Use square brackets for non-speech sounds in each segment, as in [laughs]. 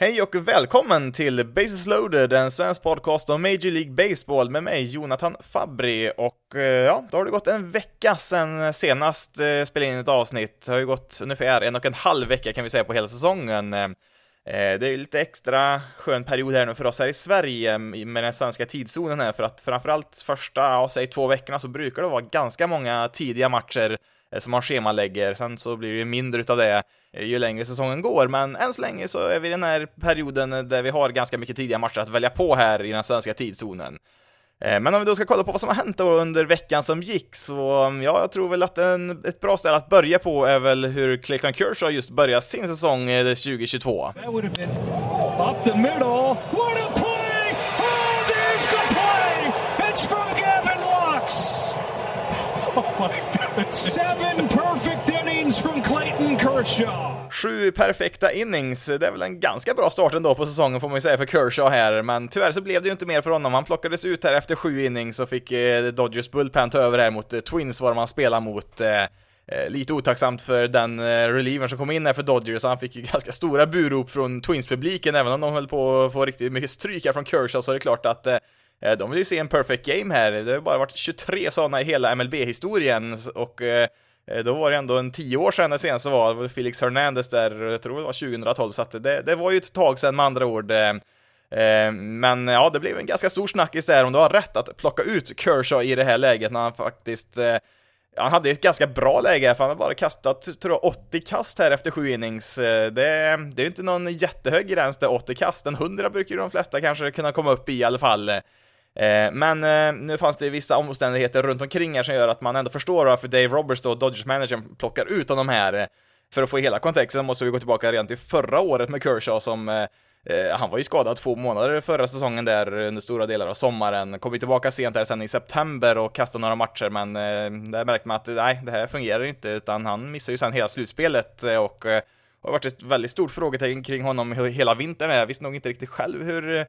Hej och välkommen till Bases loaded, en svensk podcast om Major League Baseball med mig, Jonathan Fabri. Och eh, ja, då har det gått en vecka sedan senast eh, spelade in ett avsnitt. Det har ju gått ungefär en och en halv vecka kan vi säga på hela säsongen. Eh, eh det är ju lite extra skön period här nu för oss här i Sverige med den svenska tidszonen här, för att framförallt första, ja, säg två veckorna så brukar det vara ganska många tidiga matcher Eh, som man schemalägger. Sen så blir det ju mindre utav det eh, ju längre säsongen går, men än så länge så är vi i den här perioden eh, där vi har ganska mycket tidiga matcher att välja på här i den svenska tidszonen. Men om vi då ska kolla på vad som har hänt då under veckan som gick, så mm, ja, jag tror väl att en, ett bra ställe att börja på är väl hur Clayton Kershaw just börjar sin säsong 2022. [laughs] Oh, Seven perfect innings from Clayton Kershaw. Sju perfekta innings, det är väl en ganska bra start ändå på säsongen får man ju säga för Kershaw här, men tyvärr så blev det ju inte mer för honom. Han plockades ut här efter sju innings och fick eh, Dodgers bullpen ta över här mot eh, Twins var man spelar mot. Eh, eh, lite otacksamt för den eh, relievern som kom in här för Dodgers, han fick ju [laughs] ganska stora burop från Twins-publiken, även om de höll på att få riktigt mycket stryk här från Kershaw så är det klart att Eh, Eh, de vill ju se en perfect game här, det har bara varit 23 sådana i hela MLB-historien och eh, eh, då var det ändå en tio år sedan det senast var Felix Hernandez där, jag tror det var 2012, så att det, det var ju ett tag sedan med andra ord. Men ja, det blev en ganska stor snackis där om du har rätt att plocka ut Kershaw i det här läget när han faktiskt han hade ett ganska bra läge, för han har bara kastat, tror jag, 80 kast här efter sju innings. Det, det är ju inte någon jättehög gräns där 80 kast, en 100 brukar ju de flesta kanske kunna komma upp i i alla fall. Eh, men eh, nu fanns det vissa omständigheter runt omkring här som gör att man ändå förstår varför Dave Roberts då, Dodgers managern, plockar ut honom här. Eh, för att få hela kontexten måste vi gå tillbaka redan till förra året med Kershaw som han var ju skadad två månader förra säsongen där under stora delar av sommaren, kom tillbaka sent här sen i september och kastade några matcher men där märkte man att nej, det här fungerar inte utan han missar ju sen hela slutspelet och det har varit ett väldigt stort frågetecken kring honom hela vintern. Jag visste nog inte riktigt själv hur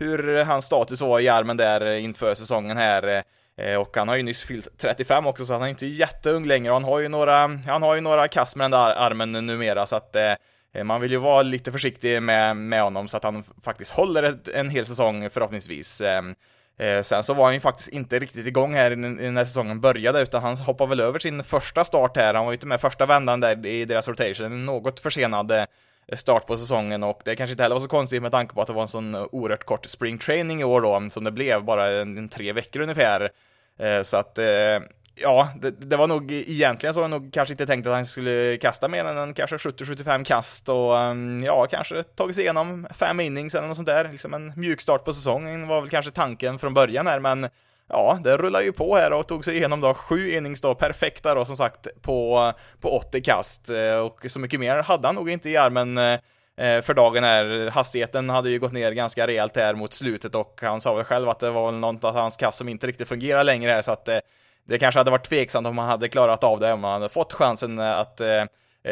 hur hans status var i armen där inför säsongen här. Eh, och han har ju nyss fyllt 35 också, så han är inte jätteung längre. Och han har ju några, han har ju några kast med den där armen numera, så att eh, man vill ju vara lite försiktig med, med honom så att han faktiskt håller en hel säsong förhoppningsvis. Eh, sen så var han ju faktiskt inte riktigt igång här när säsongen började, utan han hoppade väl över sin första start här. Han var ju inte med första vändan där i deras rotation, något försenad start på säsongen och det kanske inte heller var så konstigt med tanke på att det var en sån eh, oerhört kort spring training i år då, som det blev, bara en, en tre veckor ungefär. Eh, så att, eh, ja, det, det, var nog egentligen så jag nog kanske inte tänkt att han skulle kasta mer än en kanske 70-75 kast och ehm, ja, kanske tagit sig igenom fem innings eller något sånt där, liksom en mjuk start på säsongen var väl kanske tanken från början här, men ja, det rullar ju på här och tog sig igenom då sju innings då, perfekta då som sagt på, på 80 kast eh, och så mycket mer hade han nog inte i armen eh, eh, för dagen här. Hastigheten hade ju gått ner ganska rejält här mot slutet och han sa väl själv att det var något av hans kast som inte riktigt fungerar längre här så att det kanske hade varit tveksamt om han hade klarat av det om han hade fått chansen att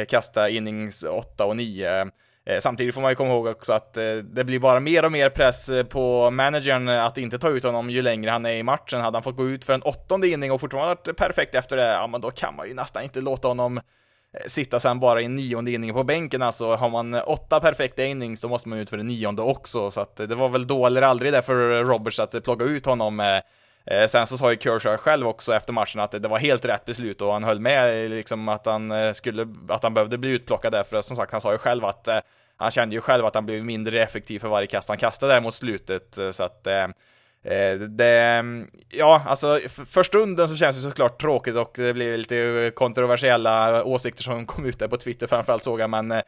kasta innings 8 och 9. Eh, samtidigt får man ju komma ihåg också att eh, det blir bara mer och mer press eh, på managern att inte ta ut honom ju längre han är i matchen. Hade han fått gå ut för en åttonde inning och fortfarande varit perfekt efter det, ja men då kan man ju nästan inte låta honom sitta sen bara i en nionde inning på bänken alltså. Har man åtta perfekta innings då måste man ut för en nionde också, så att det var väl då eller aldrig där för Roberts att plocka ut honom Eh, sen så sa ju Kershaw själv också efter matchen att det var helt rätt beslut och han höll med eh, liksom att han eh, skulle, att han behövde bli utplockad därför som sagt han sa ju själv att eh, han kände ju själv att han blev mindre effektiv för varje kast han kastade där mot slutet eh, så att det, ja, alltså för stunden så känns det såklart tråkigt och det blir lite kontroversiella åsikter som kom ut där på Twitter framförallt såg jag, men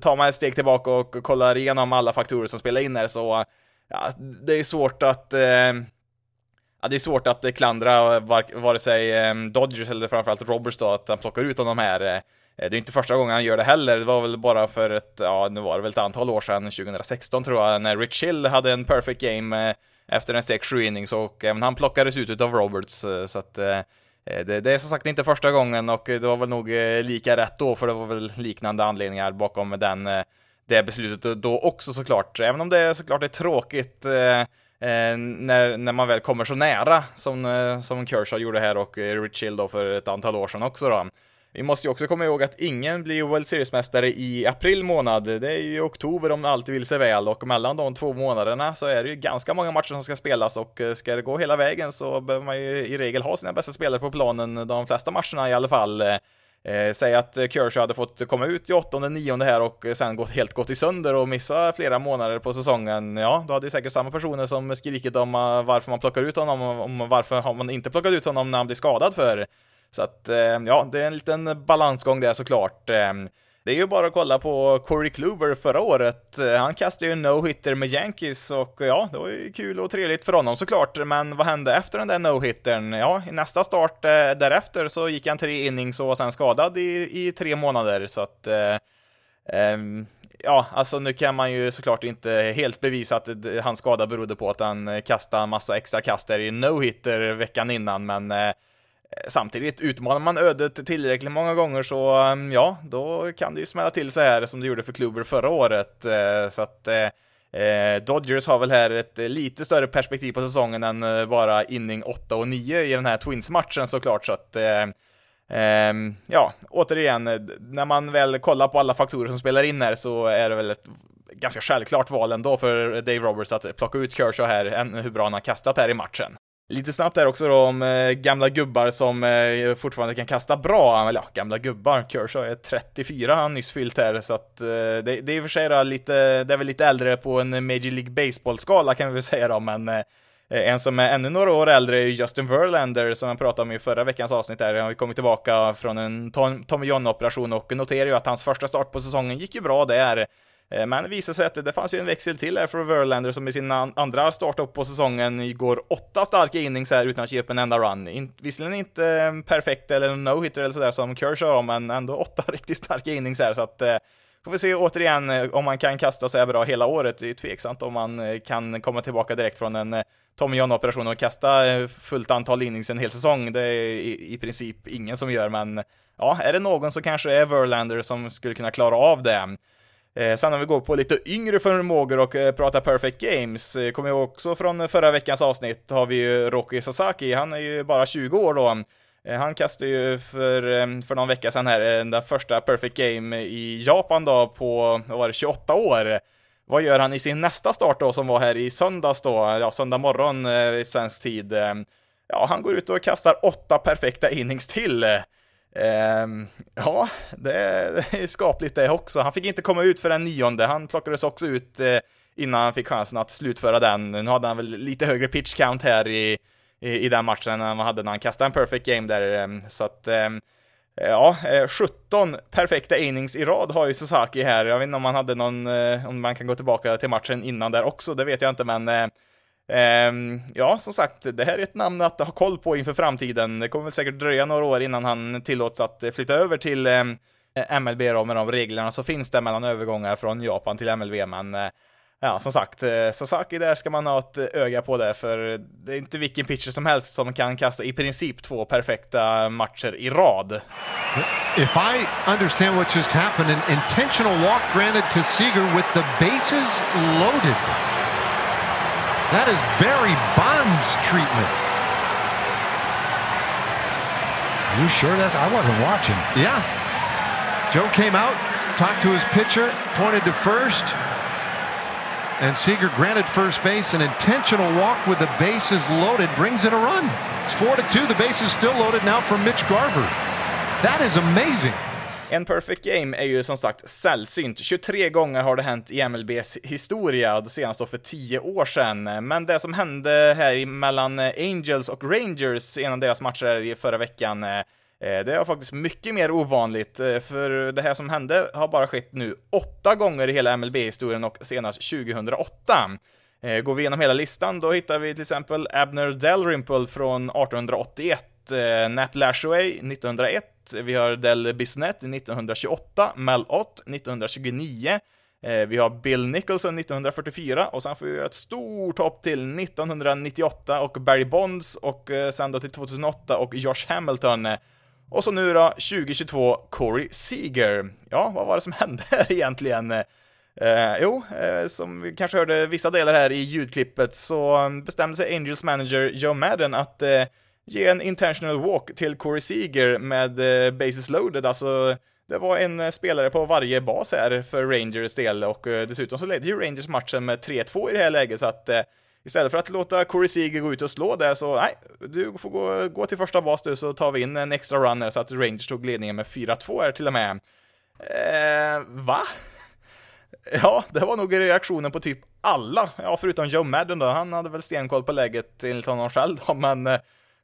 tar man ett steg tillbaka och kollar igenom alla faktorer som spelar in här så, ja, det är svårt att Ja, det är svårt att klandra vare sig eh, Dodgers eller framförallt Roberts då, att han plockar ut honom här. Eh, det är inte första gången han gör det heller, det var väl bara för ett, ja nu var det väl ett antal år sedan, 2016 tror jag, när Rich Hill hade en perfect game eh, efter en 6-7 innings och även han plockades ut utav Roberts, så att det, det, är som sagt inte första gången och det var väl nog lika rätt då, för det var väl liknande anledningar bakom den, det beslutet då också såklart, även om det såklart är tråkigt Eh, när, när man väl kommer så nära som, eh, som Kershaw gjorde här och Richill Rich Hill då för ett antal år sedan också då. Vi måste ju också komma ihåg att ingen blir World Series-mästare i april månad. Det är ju i oktober om allt vill sig väl och mellan de två månaderna så är det ju ganska många matcher som ska spelas och eh, ska det gå hela vägen så behöver man ju i regel ha sina bästa spelare på planen de flesta matcherna i alla fall. Eh, säg att eh, Kershaw hade fått komma ut i åttonde, nionde här och eh, sen gått, helt gått i sönder och missa flera månader på säsongen. Ja, då hade ju säkert samma personer som skrikit om eh, varför man plockar ut honom, om varför har man inte plockat ut honom när han blir skadad för. Så att, eh, ja, det är en liten balansgång där såklart. Det är ju bara att kolla på Corey Kluber förra året. Han kastade ju en no-hitter med Yankees och ja, det var ju kul och trevligt för honom såklart. Men vad hände efter den där no-hittern? Ja, i nästa start eh, därefter så gick han tre innings och var sen skadad i, i tre månader, så att eh, eh, ja, alltså nu kan man ju såklart inte helt bevisa att hans skada berodde på att han kastade massa extra kaster i no-hitter veckan innan, men eh, Samtidigt, utmanar man ödet tillräckligt många gånger så, mm, ja, då kan det ju smälla till så här som det gjorde för Kluber förra året. Eh, så att eh, eh, Dodgers har väl här ett eh, lite större perspektiv på säsongen än bara inning 8 och 9 i den här Twins-matchen såklart, så att ehm, ja, återigen, när man väl kollar på alla faktorer som spelar in här så är det väl ett ganska självklart val ändå för Dave Roberts att plocka ut Kershaw här, hur bra han har kastat här i matchen. Lite snabbt där också då om eh, gamla gubbar som eh, fortfarande kan kasta bra, eller ja, gamla gubbar, Kershaw är 34 han nyss fyllt här, så att eh, det, det är i och för sig då lite, det är väl lite äldre på en Major League Baseball-skala kan vi väl [laughs] säga då, men eh, en som är ännu några år äldre är Justin Verlander som jag pratade om i förra veckans avsnitt där. Han har kommit tillbaka från en Tom, Tommy John-operation och noterar ju att hans första start på säsongen gick ju bra där. Eh, men det visade sig att det fanns ju en växel till här för Verlander som i sin andra startup på säsongen går åtta starka innings här utan att ge upp en enda run. In, visserligen inte eh, perfekt eller no-hitter eller sådär som Kershaw har, men ändå [laughs] åtta riktigt starka innings här, så att eh, Får vi se återigen om man kan kasta sig bra hela året. Det är tveksamt om man kan komma tillbaka direkt från en Tommy John-operation och kasta fullt antal innings en hel säsong. Det är i, i princip ingen som gör, men ja, är det någon så kanske det är Verlander som skulle kunna klara av det. Eh, sen om vi går på lite yngre förmågor och eh, pratar Perfect Games, eh, kommer jag också från eh, förra veckans avsnitt, har vi ju Rocky Sasaki, han är ju bara 20 år då. Eh, han kastade ju för, eh, för någon vecka sedan här eh, den första Perfect Game i Japan då på, vad var det, 28 år. Vad gör han i sin nästa start då som var här i söndags då, ja söndag morgon eh, i svensk tid? Eh, ja, han går ut och kastar åtta perfekta innings till. Um, ja, det, det är skapligt det också. Han fick inte komma ut för den nionde, han plockades också ut eh, innan han fick chansen att slutföra den. Nu hade han väl lite högre pitch count här i, i, i den matchen än han hade när han kastade en perfect game där, um, så att um, Ja, eh, 17 perfekta innings i rad har ju Sasaki här. Jag vet inte om man hade någon, eh, om man kan gå tillbaka till matchen innan där också, det vet jag inte, men eh, Ehm, ja, som sagt, det här är ett namn att ha koll på inför framtiden. Det kommer väl säkert dröja några år innan han tillåts att eh, flytta över till ehm, eh, MLB då, med de reglerna som finns där mellan övergångar från Japan till MLB, men eh, ja, som sagt, Sasaki där ska man ha ett öga på det, för det är inte vilken pitcher som helst som kan kasta i princip två perfekta matcher i rad. If I understand what just happened, an intentional walk granted to Seager with the bases loaded. That is Barry Bonds treatment. Are You sure that? I wasn't watching. Yeah. Joe came out, talked to his pitcher, pointed to first, and Seager granted first base. An intentional walk with the bases loaded brings in a run. It's four to two. The base is still loaded now for Mitch Garver. That is amazing. En perfect game är ju som sagt sällsynt. 23 gånger har det hänt i MLBs historia, senast då för 10 år sedan. Men det som hände här mellan eh, Angels och Rangers, en av deras matcher i förra veckan, eh, eh, det är faktiskt mycket mer ovanligt, för det här som hände har bara skett nu åtta gånger i hela MLB-historien och senast 2008. Går vi igenom hela listan, då hittar vi till exempel Abner Dalrymple från 1881, Eh, Nap Lashaway 1901, vi har Del Bisnet 1928, Mal Ott 1929, eh, vi har Bill Nicholson 1944 och sen får vi göra ett stort hopp till 1998 och Barry Bonds och eh, sen då till 2008 och Josh Hamilton. Och så nu då 2022 Corey Seager. Ja, vad var det som [laughs] hände här egentligen? Eh, jo, eh, som vi kanske hörde vissa delar här i ljudklippet så eh, bestämde sig Angels manager Joe Madden att eh, ge en intentional walk till Corey Seager med eh, bases loaded, alltså det var en eh, spelare på varje bas här för Rangers del och eh, dessutom så ledde ju Rangers matchen med 3-2 i det här läget så att Istället för att låta Corey Seager gå ut och slå det så, nej, du får gå, gå till första bas du så tar vi in en extra runner så att Rangers tog ledningen med 4-2 här till och med. Eh, va? [laughs] Ja, det var nog reaktionen på typ alla, ja förutom Joe Madden då, han hade väl stenkoll på läget enligt honom själv då, men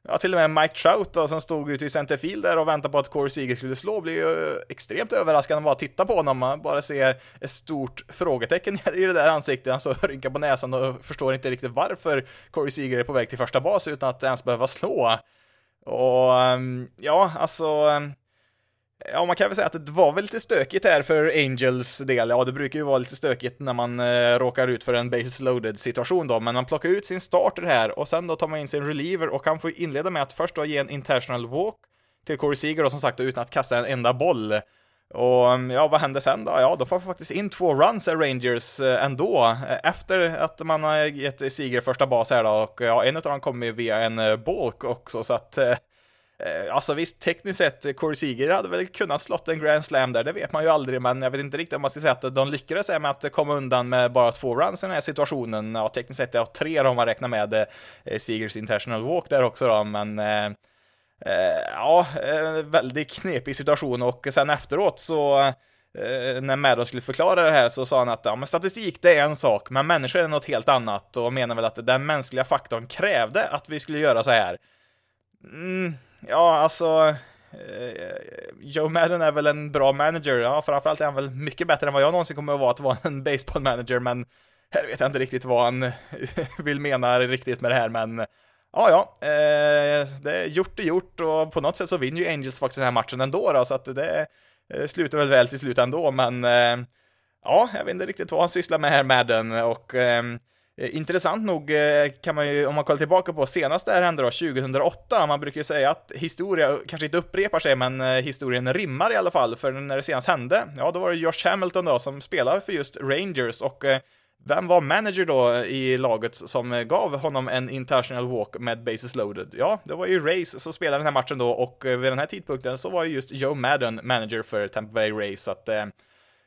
ja, till och med Mike Trout då, som stod ute i centerfield där och väntade på att Corey Seager skulle slå, blir ju extremt överraskande att bara titta på honom. Man bara ser ett stort frågetecken [laughs] i det där ansiktet, han så rynkar på näsan och förstår inte riktigt varför Corey Seager är på väg till första bas utan att ens behöva slå. Och ehm, ja, alltså ehm, Ja, man kan väl säga att det var väl lite stökigt här för Angels del. Ja, det brukar ju vara lite stökigt när man eh, råkar ut för en basis loaded situation då, men man plockar ut sin starter här och sen då tar man in sin reliever och han får inleda med att först då ge en intentional walk till Corey Seager då som sagt utan att kasta en enda boll. Och mm, ja, vad händer sen då? Ja, de får faktiskt in två runs Rangers eh, ändå, eh, efter att man har gett Seager första bas här då, och ja, en av dem kommer via en eh, balk också, så att Eh, Eh, alltså visst, tekniskt sett, eh, Corey Seager hade väl kunnat slått en Grand Slam där, det vet man ju aldrig, men jag vet inte riktigt om man ska säga att de lyckades med att komma undan med bara två runs i den här situationen. Ja, tekniskt sett, ja, tre om man räknar med eh, Seagers International Walk där också då, men eh, eh ja, väldigt knepig situation och sen efteråt så när Maddon skulle förklara det här så sa han att ja, men statistik det är en sak, men människor är något helt annat och menar väl att den mänskliga faktorn krävde att vi skulle göra så här. Mm, Ja, alltså... Eh, Joe Madden är väl en bra manager, ja framförallt är han väl mycket bättre än vad jag någonsin kommer att vara att vara en baseball manager, men här vet jag inte riktigt vad han [laughs] vill mena riktigt med det här, men ja, ja, eh, det är gjort är gjort och på något sätt så vinner ju Angels faktiskt den här matchen ändå då, så att det eh, slutar väl väl till slut ändå, men ja, jag vet inte riktigt vad han sysslar med här, Madden, och Eh, intressant nog eh, kan man ju, om man kollar tillbaka på senast det här hände då, 2008, man brukar ju säga att historia kanske inte upprepar sig, men eh, historien rimmar i alla fall, för när det senast hände, ja då var det Josh Hamilton då som spelade för just Rangers och vem var manager då i laget som gav honom en international walk med bases loaded? Ja, det var ju Race som spelade den här matchen då och vid den här tidpunkten så var ju just Joe Madden manager för Tampa Bay Race, så att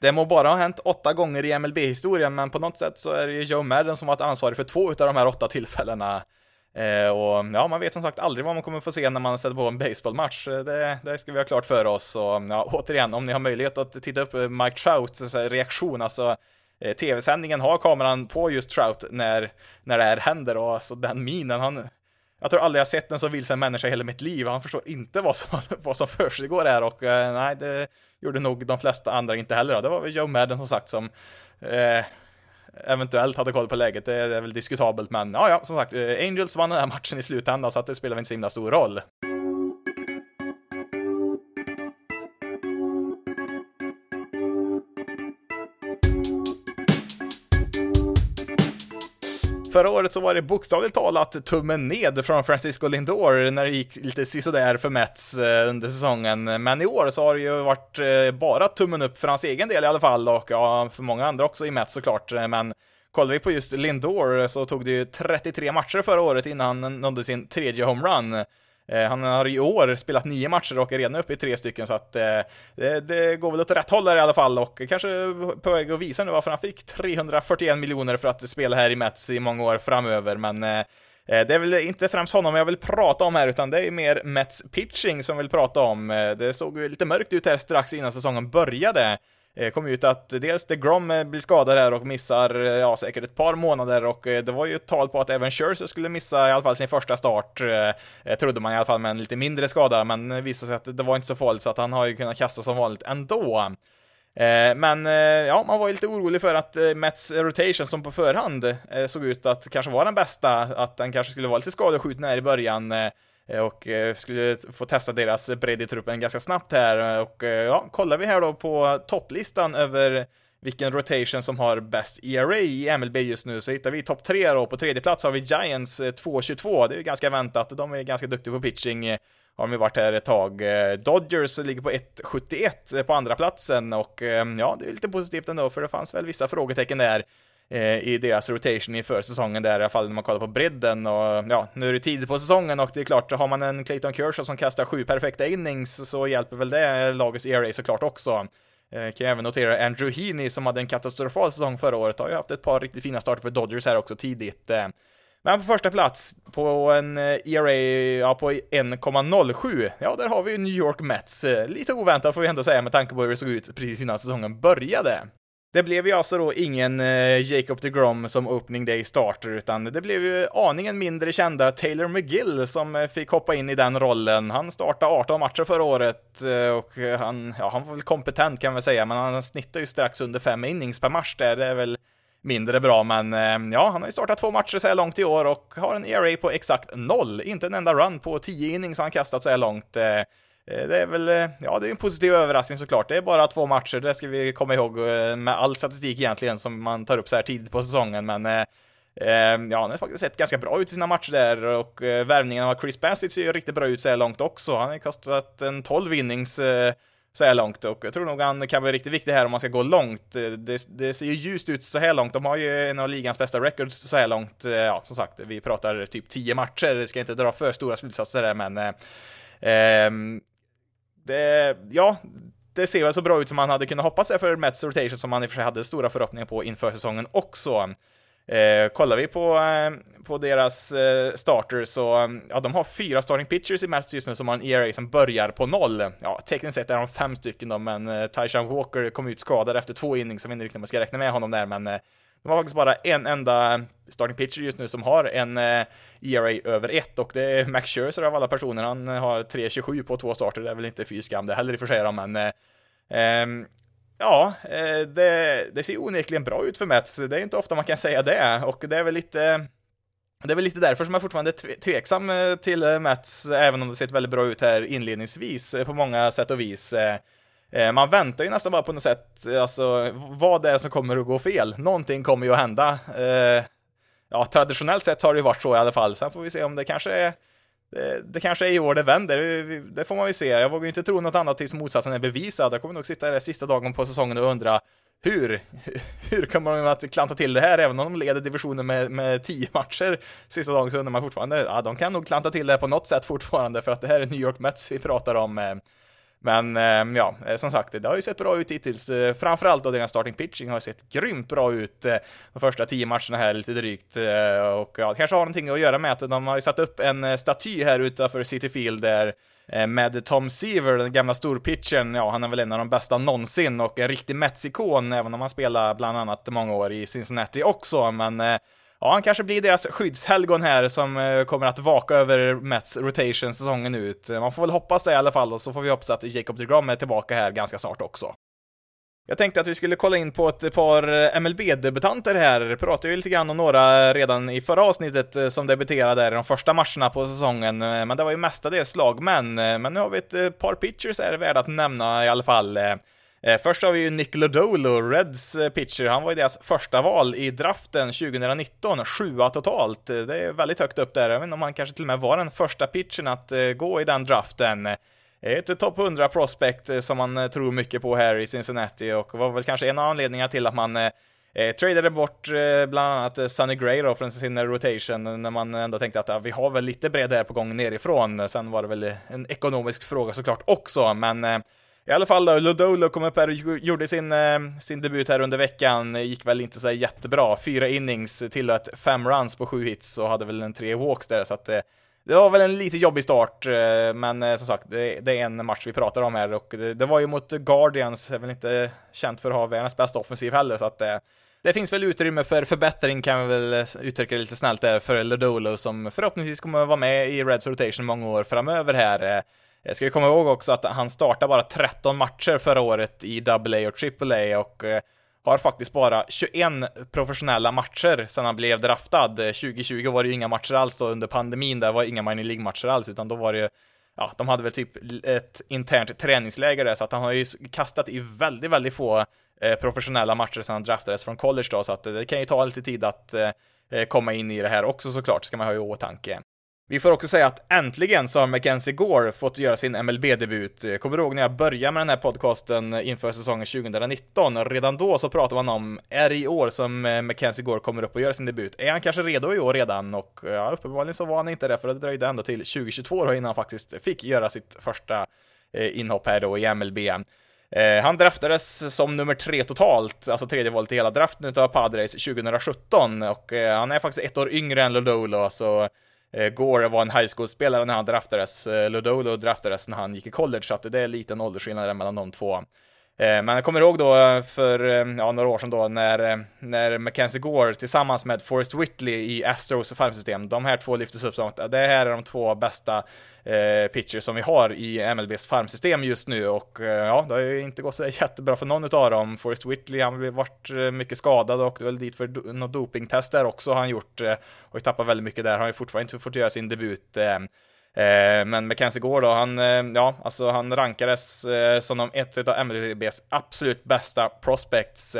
det må bara ha hänt åtta gånger i MLB-historien, men på något sätt så är det ju Joe Madden som varit ansvarig för två av de här åtta tillfällena. Eh, och ja, man vet som sagt aldrig vad man kommer få se när man sätter på en baseballmatch. Eh, det, det ska vi ha klart för oss. Och ja, återigen, om ni har möjlighet att titta upp eh, Mike Trouts eh, reaktion, alltså eh, tv-sändningen har kameran på just Trout när, när det här händer och alltså den minen, han, jag tror aldrig jag sett en så vilsen människa i hela mitt liv. Han förstår inte vad som, [laughs] vad som försiggår här och eh, nej, det gjorde nog de flesta andra inte heller. Då. Det var väl Joe Madden som sagt som eh, eventuellt hade koll på läget. Det är väl diskutabelt, men ja, ja, som sagt, eh, Angels vann den här matchen i slutändan så att det spelar väl inte så himla stor roll. Förra året så var det bokstavligt talat tummen ned från Francisco Lindor när det gick lite sisådär för Mets eh, under säsongen. Men i år så har det ju varit eh, bara tummen upp för hans egen del i alla fall och ja, för många andra också i Mets såklart. Men kollar vi på just Lindor så tog det ju 33 matcher förra året innan han nådde sin tredje homerun. Eh, han har i år spelat nio matcher och är redan uppe i tre stycken, så att eh, det, det, går väl åt rätt håll där i alla fall och kanske på väg att visa nu varför han fick 341 miljoner för att spela här i Mets i många år framöver, men eh, det är väl inte främst honom jag vill prata om här, utan det är mer Mets pitching som jag vill prata om. Det såg ju lite mörkt ut här strax innan säsongen började. Eh, kom ut att dels DeGrom eh, blir skadad här och missar, eh, ja, säkert ett par månader och det var ju ett tal på att även Scherzer skulle missa i alla fall sin första start, trodde man i alla fall med en lite mindre skada, men det visade sig att det var inte så farligt så att han har ju kunnat kasta som vanligt ändå. Men ja, man var ju lite orolig för att Mets rotation som på förhand såg ut att kanske vara den bästa, att den kanske skulle vara lite skadeskjuten här i början, Eh, och eh, skulle få testa deras bredd i truppen ganska snabbt här. Och eh, ja, kollar vi här då på topplistan över vilken rotation som har bäst ERA i MLB just nu så hittar vi topp tre då, på tredje plats har vi Giants 2.22, det är ju ganska väntat, de är ganska duktiga på pitching, har de ju varit här ett tag. Dodgers ligger på 1.71 på andra platsen. Och ja, det är lite positivt ändå för det fanns väl vissa frågetecken där. Eh, i deras rotation i försäsongen där, i alla fall när man kollar på bredden och ja, nu är det tidigt på säsongen och det är klart, har man en Clayton Kershaw som kastar sju perfekta innings så hjälper väl det lagets ERA såklart också. Eh, kan jag även notera Andrew Heaney som hade en katastrofal säsong förra året, har ju haft ett par riktigt fina starter för Dodgers här också tidigt. Eh. Men på första plats, på en eh, ERA ja, på 1,07, ja där har vi New York Mets. Eh, lite oväntat får vi ändå säga med tanke på hur det såg ut precis innan säsongen började. Det blev ju alltså då ingen eh, Jacob DeGrom som opening day starter, utan det blev ju aningen mindre kända Taylor McGill som eh, fick hoppa in i den rollen. Han startade 18 matcher förra året eh, och han, ja, han var väl kompetent kan man säga, men han snittar ju strax under fem innings per match där. Det är väl mindre bra, men eh, ja, han har ju startat två matcher så här långt i år och har en ERA på exakt noll. Inte en enda run på 10 innings han kastat så här långt. Eh. Eh, det är väl, eh, ja det är en positiv överraskning såklart. Det är bara två matcher, det ska vi komma ihåg eh, med all statistik egentligen som man tar upp så här tidigt på säsongen, men eh, ja, han har faktiskt sett ganska bra ut i sina matcher där och eh, värvningen av Chris Bassett ser ju riktigt bra ut så här långt också. Han har ju kostat en 12 innings eh, så här långt och jag tror nog han kan bli riktigt viktig här om man ska gå långt. Det, det, ser ju ljust ut så här långt. De har ju en av ligans bästa records så här långt. Ja, som sagt, vi pratar typ 10 matcher. Det ska inte dra för stora slutsatser där, men eh, ehm, det, ja, det ser väl så bra ut som man hade kunnat hoppas sig för Mets rotation som man i och för sig hade stora förhoppningar på inför säsongen också. Eh, kollar vi på, eh, på deras eh, starters så, ja, de har fyra starting pitchers i Mets just nu som har en ERA som börjar på noll. Ja, tekniskt sett är de fem stycken då, men eh, Tyshawn Walker kom ut skadad efter två innings, så jag inte riktigt om ska räkna med honom där, men eh, de har faktiskt bara en enda starting pitcher just nu som har en eh, ERA över 1 och det är Max Scherzer av alla personer. Han eh, har 3.27 på två starter, det är väl inte fy skam det heller i och för sig men eh, ehm, Ja, eh, det, det ser onekligen bra ut för Mets. Det är inte ofta man kan säga det och det är väl lite det är väl lite därför som jag fortfarande är tveksam till Mets, även om det sett väldigt bra ut här inledningsvis på många sätt och vis. Eh, man väntar ju nästan bara på något sätt, alltså vad det är som kommer att gå fel. Någonting kommer ju att hända. Eh, ja, traditionellt sett har det ju varit så i alla fall. Sen får vi se om det kanske är det, det kanske är i år det vänder, det får man ju se. Jag vågar ju inte tro något annat tills motsatsen är bevisad. Jag kommer nog sitta där sista dagen på säsongen och undra hur, [laughs] hur kommer de att klanta till det här? Även om de leder divisionen med, med tio matcher sista dagen så undrar man fortfarande, ja de kan nog klanta till det på något sätt fortfarande för att det här är New York Mets vi pratar om. Eh, men ehm, ja, eh, som sagt, det har ju sett bra ut hittills. Eh, framförallt då deras starting pitching har sett grymt bra ut eh, de första tio matcherna här, lite drygt. Och ja, det kanske har någonting att göra med att de har ju satt upp en staty här utanför City Field där med Tom Seaver, den gamla storpitchen, ja, han är väl en av de bästa någonsin och en riktig Mets-ikon, även om han spelade bland annat många år i Cincinnati också, men ja, han kanske blir deras skyddshelgon här som eh, kommer att vaka över Mets rotation säsongen ut. Man får väl hoppas det i alla fall och så får vi hoppas att Jacob DeGrom är tillbaka här ganska snart också. Jag tänkte att vi skulle kolla in på ett par eh, MLB-debutanter här. Pratade ju lite grann om några redan i förra avsnittet eh, som debuterade där i de första matcherna på säsongen, men det var ju mestadels slagmän. Men nu har vi ett par pitchers här värda att nämna i alla fall. Eh, först har vi ju Nick Lodolo, Reds eh, pitcher. Han var ju deras första val i draften 2019, sjua totalt. Eh, det är väldigt högt upp där. Jag vet inte om han kanske till och med var den första pitchen att gå i den draften. Ett topp 100 prospect som man tror mycket på här i Cincinnati och var väl kanske en av anledningarna till att man eh, tradade bort eh, bland annat Sunny Gray då från sin rotation när man ändå tänkte att ja, vi har väl lite bredd här på gång nerifrån. Sen var det väl en ekonomisk fråga såklart också, men eh, i alla fall då, Lodolo kom upp här och gjorde sin, eh, sin debut här under veckan, gick väl inte så jättebra. Fyra innings, tillät fem runs på sju hits och hade väl en tre walks där, så att eh, det var väl en lite jobbig start, eh, men eh, som sagt, det, det, är en match vi pratar om här och det, det var ju mot Guardians, är väl inte känt för att ha världens bästa offensiv heller, så att det Det finns väl utrymme för förbättring kan vi väl uttrycka det lite snällt där för Lodolo som förhoppningsvis kommer att vara med i Reds rotation många år framöver här. Jag ska vi komma ihåg också att han startade bara 13 matcher förra året i AA och AAA och eh, har faktiskt bara 21 professionella matcher sedan han blev draftad. Eh, 2020 var det ju inga matcher alls då under pandemin, där var inga minor League-matcher alls, utan då var det ju Ja, de hade väl typ ett internt träningsläger där, så att han har ju kastat i väldigt, väldigt få eh, professionella matcher sedan han draftades från college då, så att det kan ju ta lite tid att komma in i det här också såklart, ska man ha i åtanke. Vi får också säga att äntligen så har Mackenzie Gore fått göra sin MLB-debut. Kommer du ihåg när jag började med den här podcasten inför säsongen 2019? Redan då så pratade man om, är det i år som eh, Mackenzie Gore kommer upp och gör sin debut? Är han kanske redo i år redan? Och eh, ja, uppenbarligen så var han inte det, för det dröjde ända till 2022 då innan han faktiskt fick göra sitt första eh, inhopp här då i MLB. Han draftades som nummer tre totalt, alltså tredje valet i hela draften utav Padres 2017 och han är faktiskt ett år yngre än Lodolo, så alltså Eh, Gore var en high school-spelare när han draftades, eh, Lodolo draftades när han gick i college, så att det är en liten åldersskillnad mellan de två. Eh, men jag kommer ihåg då för ja, några år sedan då när, när Mackenzie Gore tillsammans med Forrest Whitley i Astros farmsystem, de här två lyftes upp som att det här är de två bästa eh, pitchers som vi har i MLBs farmsystem just nu och eh, ja, det har ju inte gått så jättebra för någon av dem. Forrest Whitley, han har varit eh, mycket skadad och väl dit för do något dopingtest där också har han gjort eh, och tappat väldigt mycket där. Han har ju fortfarande inte fått göra sin debut. Eh, eh men Mackenzie Gore då, han, eh, ja, alltså han rankades eh, som ett av MLBs absolut bästa prospects.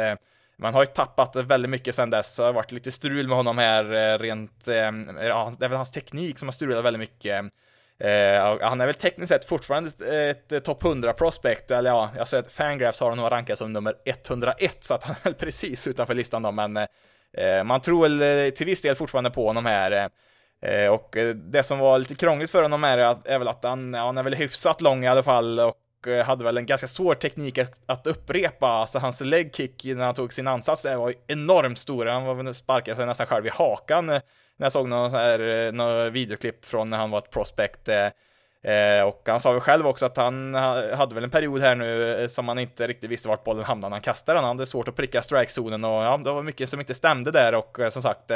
Man har ju tappat väldigt mycket sedan dess, det har varit lite strul med honom här rent, ja, det är väl hans teknik som har strulat väldigt mycket. Eh, han är väl tekniskt sett fortfarande ett, ett, ett topp 100 prospect, eller ja, jag ser att Fangraphs har honom rankad som nummer 101, så att han är väl precis utanför listan då, men eh, man tror väl eh, till viss del fortfarande på honom här. Eh, och eh, det som var lite krångligt för honom är, att, är väl att han, ja, han är väl hyfsat lång i alla fall, och eh, hade väl en ganska svår teknik att, att upprepa, alltså hans legkick när han tog sin ansats där var enormt stor, han var väl sparkade sig nästan själv i hakan när jag såg någon, här, eh, någon videoklipp från när han var ett prospect. Eh, eh och han sa väl själv också att han hade väl en period här nu eh, som han inte riktigt visste vart bollen hamnade när han kastade den. Han hade svårt att pricka strikezonen och ja, det var mycket som inte stämde där och som sagt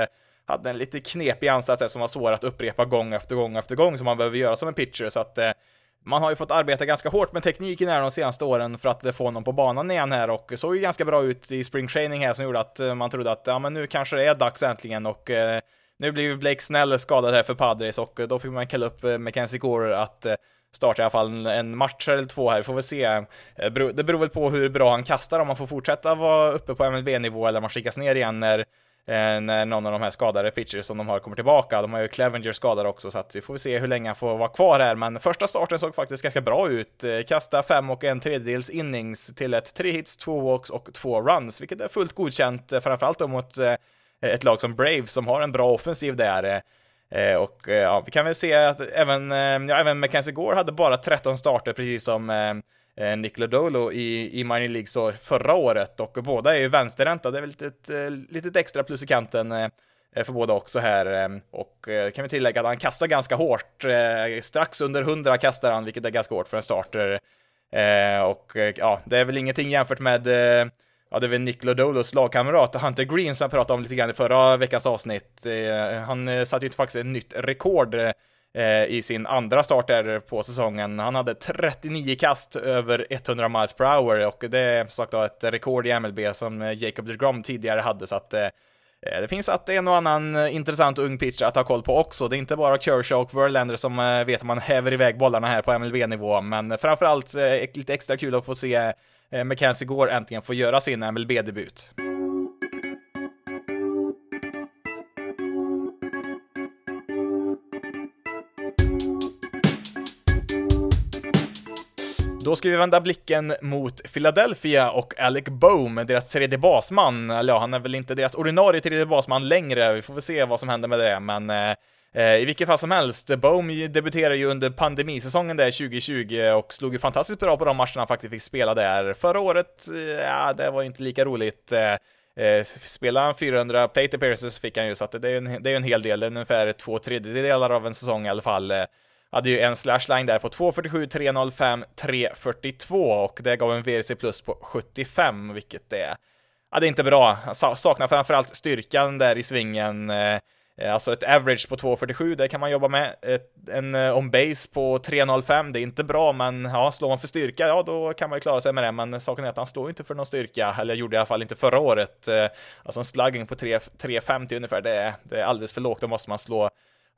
hade en lite knepig ansats som var svår att upprepa gång efter gång efter gång som man behöver göra som en pitcher så att man har ju fått arbeta ganska hårt med tekniken här de senaste åren för att få honom på banan igen här och såg ju ganska bra ut i spring training här som gjorde att man trodde att ja men nu kanske det är dags äntligen och nu blev Blake Snell skadad här för Padres och då fick man kalla upp eh, Mackenzie Gore att eh, starta i alla fall en match eller två här, får vi se. Eh, det beror väl på hur bra han kastar, om han får fortsätta vara uppe på MLB-nivå eller om han skickas ner igen när, när någon av de här skadade pitchers som de har kommer tillbaka. De har ju Clevenger skadad också, så att vi får se hur länge han får vara kvar här. Men första starten såg faktiskt ganska bra ut. Kasta fem och en tredjedels innings till ett tre hits, två walks och två runs, vilket är fullt godkänt, framförallt då mot ett lag som Braves som har en bra offensiv där. Eh, eh, och eh, ja, vi kan väl se att även, ja, även Mackenzie Gore hade bara 13 starter, precis som Nick Dolo i, i Minor League så förra året och båda är ju vänsterhänta. Det är väl ett litet, litet extra plus i kanten för båda också här. Och kan vi tillägga att han kastar ganska hårt, strax under 100 kastar han, vilket är ganska hårt för en starter. Och ja, det är väl ingenting jämfört med ja, det är väl Nick Lodolos lagkamrat Hunter Green som jag pratade om lite grann i förra veckans avsnitt. Eh, han eh, satte ju faktiskt ett nytt rekord eh, i sin andra start där på säsongen. Han hade 39 kast över 100 miles per hour och det är som sagt ett rekord i MLB som Jacob DeGrom tidigare hade så att det finns att en och annan intressant ung pitcher att ha koll på också. Det är inte bara Kershaw och Verlander som vet att man häver iväg bollarna här på MLB-nivå, men framförallt lite extra kul att få se Eh, Mackenzie Gore äntligen får göra sin MLB-debut. Då ska vi vända blicken mot Philadelphia och Alec Bohm, deras tredje basman. Eller ja, han är väl inte deras ordinarie tredje basman längre, vi får väl se vad som händer med det, men Eh, Eh, I vilket fall som helst, Bohm debuterade ju under pandemisäsongen där 2020 och slog ju fantastiskt bra på de matcherna han faktiskt fick spela där. Förra året, eh, ja, det var ju inte lika roligt. Eh, eh spelade han 400 plate appearances fick han ju, så att det är en, det är en hel del, det är ungefär två tredjedelar av en säsong i alla fall. Hade ju en slashline där på 2.47, 3.05, 3.42 och det gav en VRC plus på 75, vilket är, ja det är inte bra. Han saknar framförallt styrkan där i svingen. Eh, Eh, alltså ett average på 2.47, det kan man jobba med. Ett, en eh, on-base på 3.05, det är inte bra, men ja, slår man för styrka, ja då kan man ju klara sig med det, men saken är att han slår inte för någon styrka, eller gjorde i alla fall inte förra året. Eh, alltså en slugging på 3.50 ungefär, det är, det är alldeles för lågt, då måste man slå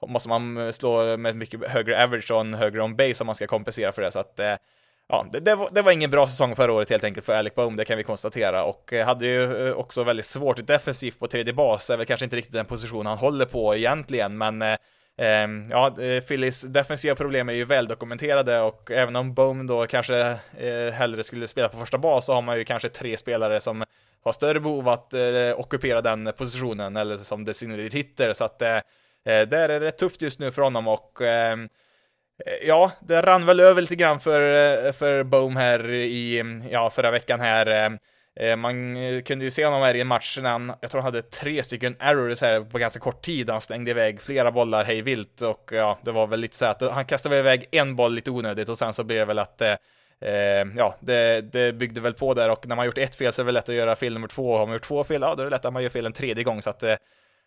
måste man slå med mycket högre average och en högre on-base om man ska kompensera för det, så att ja, det, det, var, det, var, ingen bra säsong förra året helt enkelt för Alec Bohm, det kan vi konstatera. Och eh, hade ju eh, också väldigt svårt defensivt på tredje bas, är väl kanske inte riktigt den position han håller på egentligen, men eh, ehm, ja, eh, Phillies defensiva problem är ju väldokumenterade och även om Bohm då kanske eh, hellre skulle spela på första bas så har man ju kanske tre spelare som har större behov att eh, ockupera den positionen eller som designated hitter så att eh, där är det tufft just nu för honom och ehm, Eh, ja, det rann väl över lite grann för, eh, för Bohm här i, ja, förra veckan här. Eh, man kunde ju se honom här i en match när han, jag tror han hade tre stycken errors här på ganska kort tid. Han slängde iväg flera bollar hej vilt och ja, det var väl lite så att han kastade iväg en boll lite onödigt och sen så blev det väl att eh, ja, det, det byggde väl på där och när man gjort ett fel så är det väl lätt att göra fel nummer två. och Har man gjort två fel, ja då är det lätt att man gör fel en tredje gång så att eh,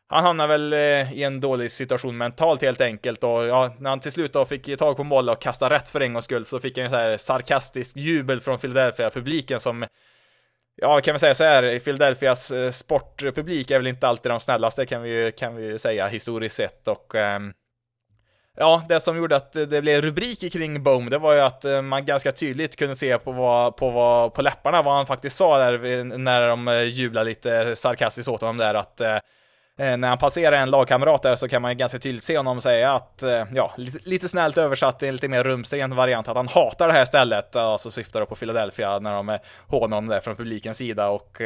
han hamnar väl eh, i en dålig situation mentalt helt enkelt och ja, när han till slut då fick tag på bollen och kasta rätt för en gångs skull så fick han ju så här sarkastisk jubel från Philadelphia-publiken som Ja, kan vi säga så här, Philadelphias eh, sportpublik är väl inte alltid de snällaste kan vi ju, kan vi ju säga historiskt sett och um, Ja, det som gjorde att det blev rubriker kring Bohm, det var ju att eh, man ganska tydligt kunde se på, vad, på, vad, på läpparna vad han faktiskt sa där när de jublade lite sarkastiskt åt honom där att Eh, när han passerar en lagkamrat där så kan man ganska tydligt se honom säga att, eh, ja, lite, lite snällt översatt i en lite mer rumsren variant, att han hatar det här stället, alltså syftar då på Philadelphia när de eh, hånar honom där från publikens sida och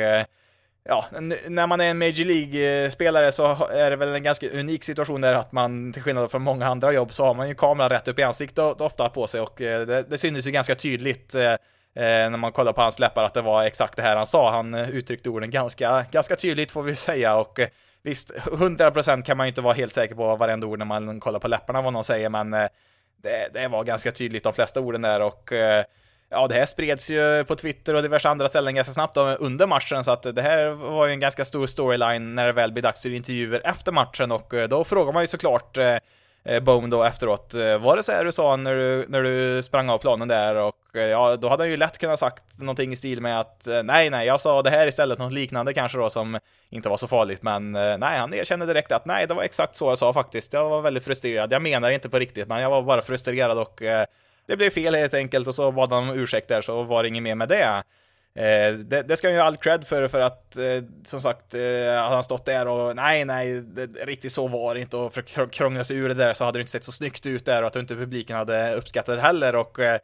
Ja, när man är en Major League-spelare så är det väl en ganska unik situation där att man, till skillnad från många andra jobb, så har man ju kameran rätt upp i ansiktet ofta på sig och det, det syns ju ganska tydligt när man kollar på hans läppar att det var exakt det här han sa. Han uttryckte orden ganska, ganska tydligt får vi säga och Visst, 100% kan man ju inte vara helt säker på varenda ord när man kollar på läpparna vad någon säger, men eh, det, det var ganska tydligt de flesta orden där och eh, ja, det här spreds ju på Twitter och diverse andra ställen ganska snabbt under matchen, så att det här var ju en ganska stor storyline när det väl blir dags för intervjuer efter matchen och eh, då frågar man ju såklart eh, Bohm då efteråt. Eh, var det så här du sa när du, när du sprang av planen där? Och eh, ja, då hade han ju lätt kunnat sagt någonting i stil med att eh, nej, nej, jag sa det här istället, något liknande kanske då som inte var så farligt, men nej, han erkände direkt att nej, det var exakt så jag sa faktiskt. Jag var väldigt frustrerad. Jag menar inte på riktigt, men jag var bara frustrerad och det blev fel helt enkelt och så bad han om ursäkt där så var det inget mer med det. Eh, det, det, ska han ju ha all cred för, för att eh, som sagt, eh, hade han stått där och nej, nej, det, riktigt så var det inte och för att krångla sig ur det där så hade det inte sett så snyggt ut där och att inte publiken hade uppskattat det heller och eh,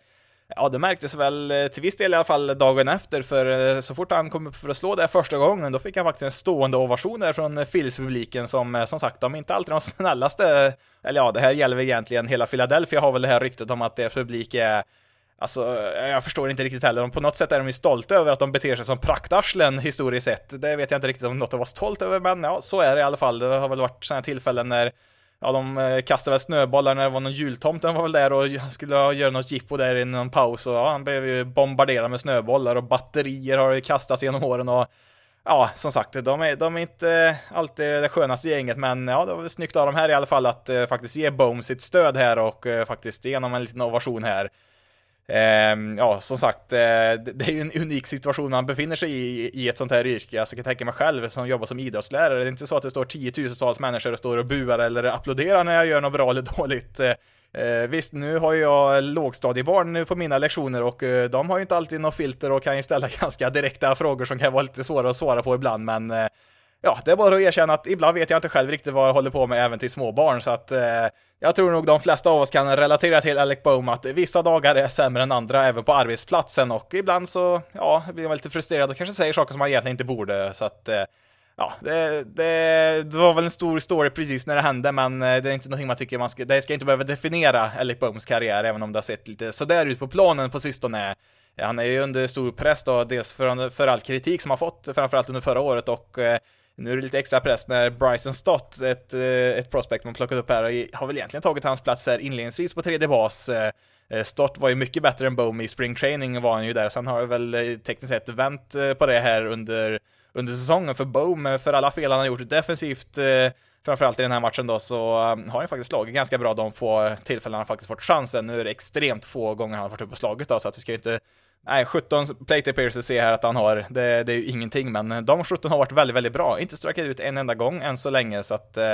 ja, det märktes väl eh, till viss del i alla fall dagen efter för eh, så fort han kom upp för att slå där första gången då fick han faktiskt en stående ovation där från eh, Phillies-publiken som eh, som sagt, de är inte alltid de [laughs] snällaste, eller ja, det här gäller väl egentligen hela Philadelphia har väl det här ryktet om att deras publik är Alltså, eh, jag förstår inte riktigt heller. På något sätt är de ju stolta över att de beter sig som praktarslen historiskt sett. Det vet jag inte riktigt om något att vara stolt över, men ja, så är det i alla fall. Det har väl varit sådana tillfällen när Ja, de eh, kastade väl snöbollar när det var någon jultomten var väl där och skulle göra något jippo där i någon paus och ja, han blev ju bombarderad med snöbollar och batterier har ju kastats genom åren och ja, som sagt, de är, de är inte alltid det skönaste gänget, men ja, det var väl snyggt av dem här i alla fall att eh, faktiskt ge Boom sitt stöd här och eh, faktiskt genom en liten ovation här. Ehm, ja, som sagt, eh, det är ju en unik situation man befinner sig i, i ett sånt här yrke. Alltså, jag kan tänka mig själv som jobbar som idrottslärare, det är inte så att det står tiotusentals människor och står och buar eller applåderar när jag gör något bra eller dåligt. Eh, eh visst, nu har jag lågstadiebarn på mina lektioner och eh, de har ju inte alltid något filter och kan ju ställa [laughs] ganska direkta frågor som kan vara lite svåra att svara på ibland, men ja, det är bara att erkänna att ibland vet jag inte själv riktigt vad jag håller på med även till småbarn, så att eh, jag tror nog de flesta av oss kan relatera till Alec Bohm att vissa dagar är sämre än andra även på arbetsplatsen och ibland så, ja, blir man lite frustrerad och kanske säger saker som man egentligen inte borde, så att eh, Ja, det, det, det, var väl en stor story precis när det hände, men eh, det är inte någonting man tycker man ska, det ska inte behöva definiera Alec Bohms karriär, även om det har sett lite sådär ut på planen på sistone. Han är ju under stor press då, dels för, för all kritik som han fått, framförallt under förra året och eh, nu är det lite extra press när Bryson Stott, ett, eh, ett prospect man plockat upp här, har väl egentligen tagit hans plats här inledningsvis på tredje bas. Eh, eh, Stott var ju mycket bättre än Bohm i spring training var han ju där, sen har det väl tekniskt sett vänt på det här under, under säsongen för Bohm, för alla fel han har gjort defensivt, framförallt i den här matchen då, så um, har han faktiskt slagit ganska bra de få tillfällen han faktiskt fått chansen. Nu är det extremt få gånger han har varit uppe och slagit då, så att det ska ju inte Nej, 17 plate appearances ser jag här att han har. Det, det, är ju ingenting, men de 17 har varit väldigt, väldigt bra. Inte strikat ut en enda gång än så länge, så att eh,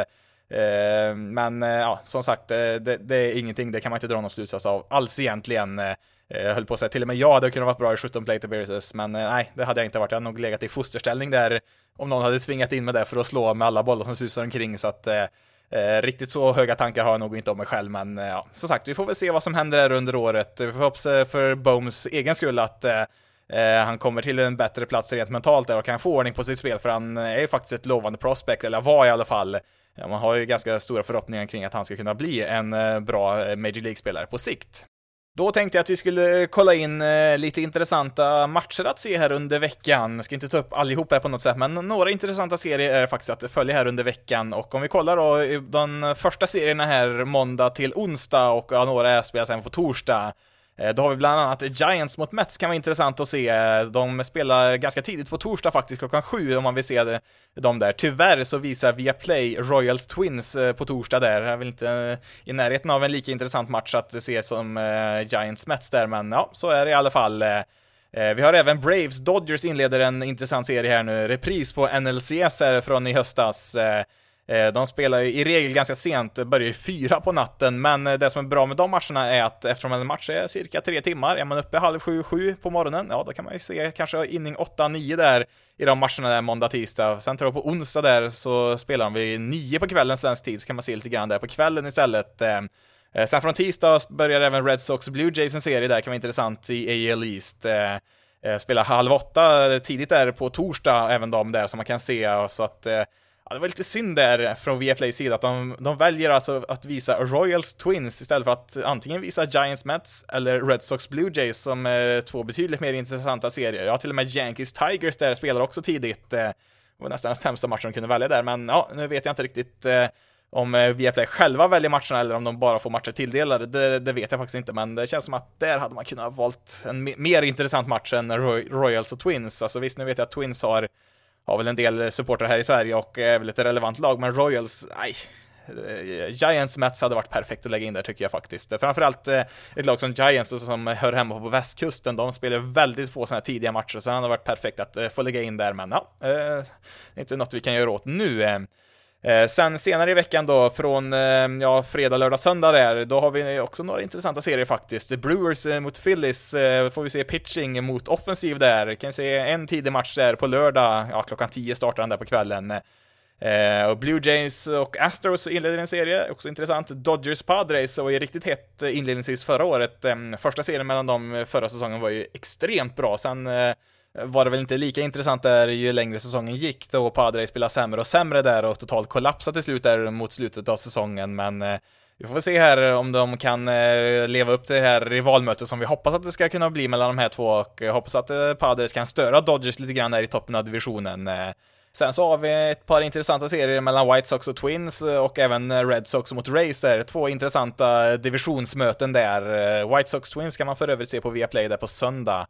eh men eh, ja, som sagt, eh, det, det, är ingenting, det kan man inte dra någon slutsats av alls egentligen. Eh, eh höll på att säga, till och med jag hade kunnat vara bra i 17 plate appearances, men nej, det hade jag inte varit. Jag hade nog legat i fosterställning där om någon hade tvingat in mig där för att slå med alla bollar som susar omkring, så att Eh, riktigt så höga tankar har jag nog inte om mig själv, men eh, ja, som sagt, vi får väl se vad som händer här under året. Vi får hoppas eh, för Bomes egen skull att eh, eh, han kommer till en bättre plats rent mentalt där och kan få ordning på sitt spel, för han eh, är ju faktiskt ett lovande prospect, eller var i alla fall. Ja, man har ju ganska stora förhoppningar kring att han ska kunna bli en eh, bra eh, Major League-spelare på sikt. Då tänkte jag att vi skulle kolla in eh, lite intressanta matcher att se här under veckan. Jag ska inte ta upp allihop här på något sätt, men några intressanta serier är det faktiskt att följa här under veckan. Och om vi kollar då, de första serierna här måndag till onsdag och ja, några spelas även på torsdag. Eh, då har vi bland annat Giants mot Mets, kan vara intressant att se. Eh, de spelar ganska tidigt på torsdag faktiskt, klockan sju om man vill se dem där. Tyvärr så visar Viaplay Royals Twins eh, på torsdag där. Jag är väl inte i närheten av en lika intressant match att se som Giants Mets där, men ja, så är det i alla fall. Vi har även Braves Dodgers inleder en intressant serie här nu, repris på NLCS här från i höstas. Eh, de spelar ju i regel ganska sent, börjar ju fyra på natten, men eh, det som är bra med de matcherna är att eftersom en match är cirka tre timmar, är man uppe halv sju, sju på morgonen, ja då kan man ju se kanske inning åtta, nio där i de matcherna där måndag, tisdag. Sen tror jag på onsdag där så spelar de vid nio på kvällen svensk tid, så kan man se lite grann där på kvällen istället. Eh. Sen från tisdag börjar även Red Sox Blue Jays en serie där, kan vara intressant i AL East. Spelar halv åtta tidigt där på torsdag, även de där som man kan se, så att Ja, det var lite synd där från Viaplays sida att de, de väljer alltså att visa Royals Twins istället för att antingen visa Giants Mets eller Red Sox Blue Jays som är två betydligt mer intressanta serier. Ja, till och med Yankees Tigers där spelar också tidigt. Eh, det var nästan den sämsta matchen de kunde välja där, men ja, nu vet jag inte riktigt eh, om eh, Viaplay själva väljer matcherna eller om de bara får matcher tilldelade, det, det, vet jag faktiskt inte, men det känns som att där hade man kunnat ha valt en mer intressant match än Royals och Twins. Alltså visst, nu vet jag att Twins har har väl en del supportrar här i Sverige och är väl ett relevant lag, men Royals, nej. Eh, Giants Mets hade varit perfekt att lägga in där tycker jag faktiskt. Framförallt eh, ett lag som Giants som hör hemma på västkusten, de spelar väldigt få sådana här tidiga matcher, så det hade varit perfekt att eh, få lägga in där, men ja, det är inte något vi kan göra åt nu. Eh, sen senare i veckan då, från eh, ja, fredag, lördag, söndag där, då har vi också några intressanta serier faktiskt. Brewers eh, mot Phillies eh, får vi se pitching mot offensiv där. Kan se en tidig match där på lördag, ja klockan 10 startar den där på kvällen. Eh, och Blue Jays och Astros inleder en serie, också intressant. Dodgers Padres var ju riktigt hett inledningsvis förra året. Eh, första serien mellan dem förra säsongen var ju extremt bra, sen eh, var det väl inte lika intressant där ju längre säsongen gick då Padres spelade sämre och sämre där och totalt kollapsade till slut där mot slutet av säsongen men eh, vi får väl se här om de kan eh, leva upp till det här rivalmötet som vi hoppas att det ska kunna bli mellan de här två och eh, hoppas att eh, Padres kan störa Dodgers lite grann här i toppen av divisionen. Eh. Sen så har vi ett par intressanta serier mellan White Sox och Twins eh, och även Red Sox mot Rays där. Två intressanta divisionsmöten där. White Sox Twins kan man för övrigt se på Viaplay där på söndag.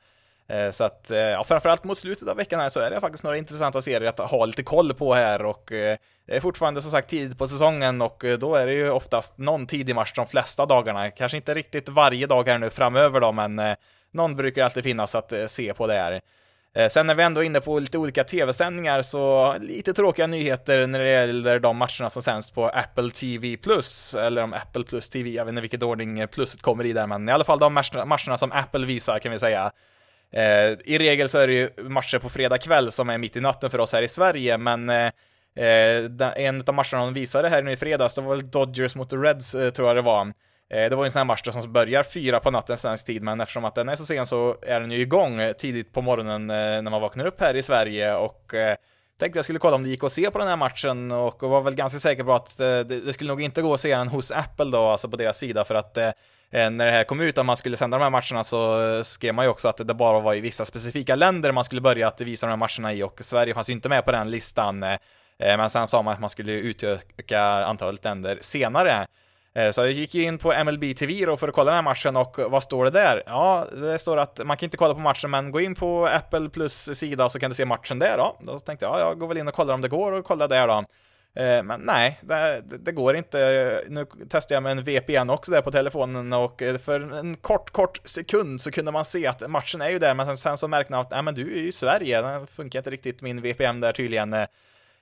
Eh, så att, eh, ja, framförallt mot slutet av veckan här så är det faktiskt några intressanta serier att ha lite koll på här och eh, det är fortfarande som sagt tidigt på säsongen och då är det ju oftast någon tidig match de flesta dagarna. Kanske inte riktigt varje dag här nu framöver då, men någon brukar alltid finnas att se på det här. Sen när vi ändå är inne på lite olika tv-sändningar, så lite tråkiga nyheter när det gäller de matcherna som sänds på Apple TV+, eller om Apple Plus TV, jag vet inte vilket ordning pluset kommer i där, men i alla fall de matcherna som Apple visar kan vi säga. Eh, I regel så är det ju matcher på fredag kväll som är mitt i natten för oss här i Sverige, men eh, eh en av matcherna de visade här nu i fredags, det var väl Dodgers mot Reds, eh, tror jag det var. Eh, det var ju en sån här match som börjar fyra på natten svensk tid, men eftersom att den är så sen så är den ju igång tidigt på morgonen eh, när man vaknar upp här i Sverige och eh, tänkte jag skulle kolla om det gick att se på den här matchen och var väl ganska säker på att eh, det, skulle nog inte gå att se den hos Apple då, alltså på deras sida, för att eh, eh, när det här kom ut att man skulle sända de här matcherna så skrev man ju också att det bara var i vissa specifika länder man skulle börja att visa de här matcherna i och Sverige fanns ju inte med på den listan. Men sen sa man att man skulle utöka antalet länder senare. Eh, så jag gick ju in på MLB TV då för att kolla den här matchen och vad står det där? Ja, det står att man kan inte kolla på matchen men gå in på Apple Plus sida så kan du se matchen där då. Då tänkte jag, ja, jag går väl in och kollar om det går och kollar där då. Eh, men nej, det, det, går inte. Nu testade jag med en VPN också där på telefonen och eh, för en kort, kort sekund så kunde man se att matchen är ju där, men sen så märkte man att nej, men du är ju i Sverige, den funkar inte riktigt min VPN där tydligen.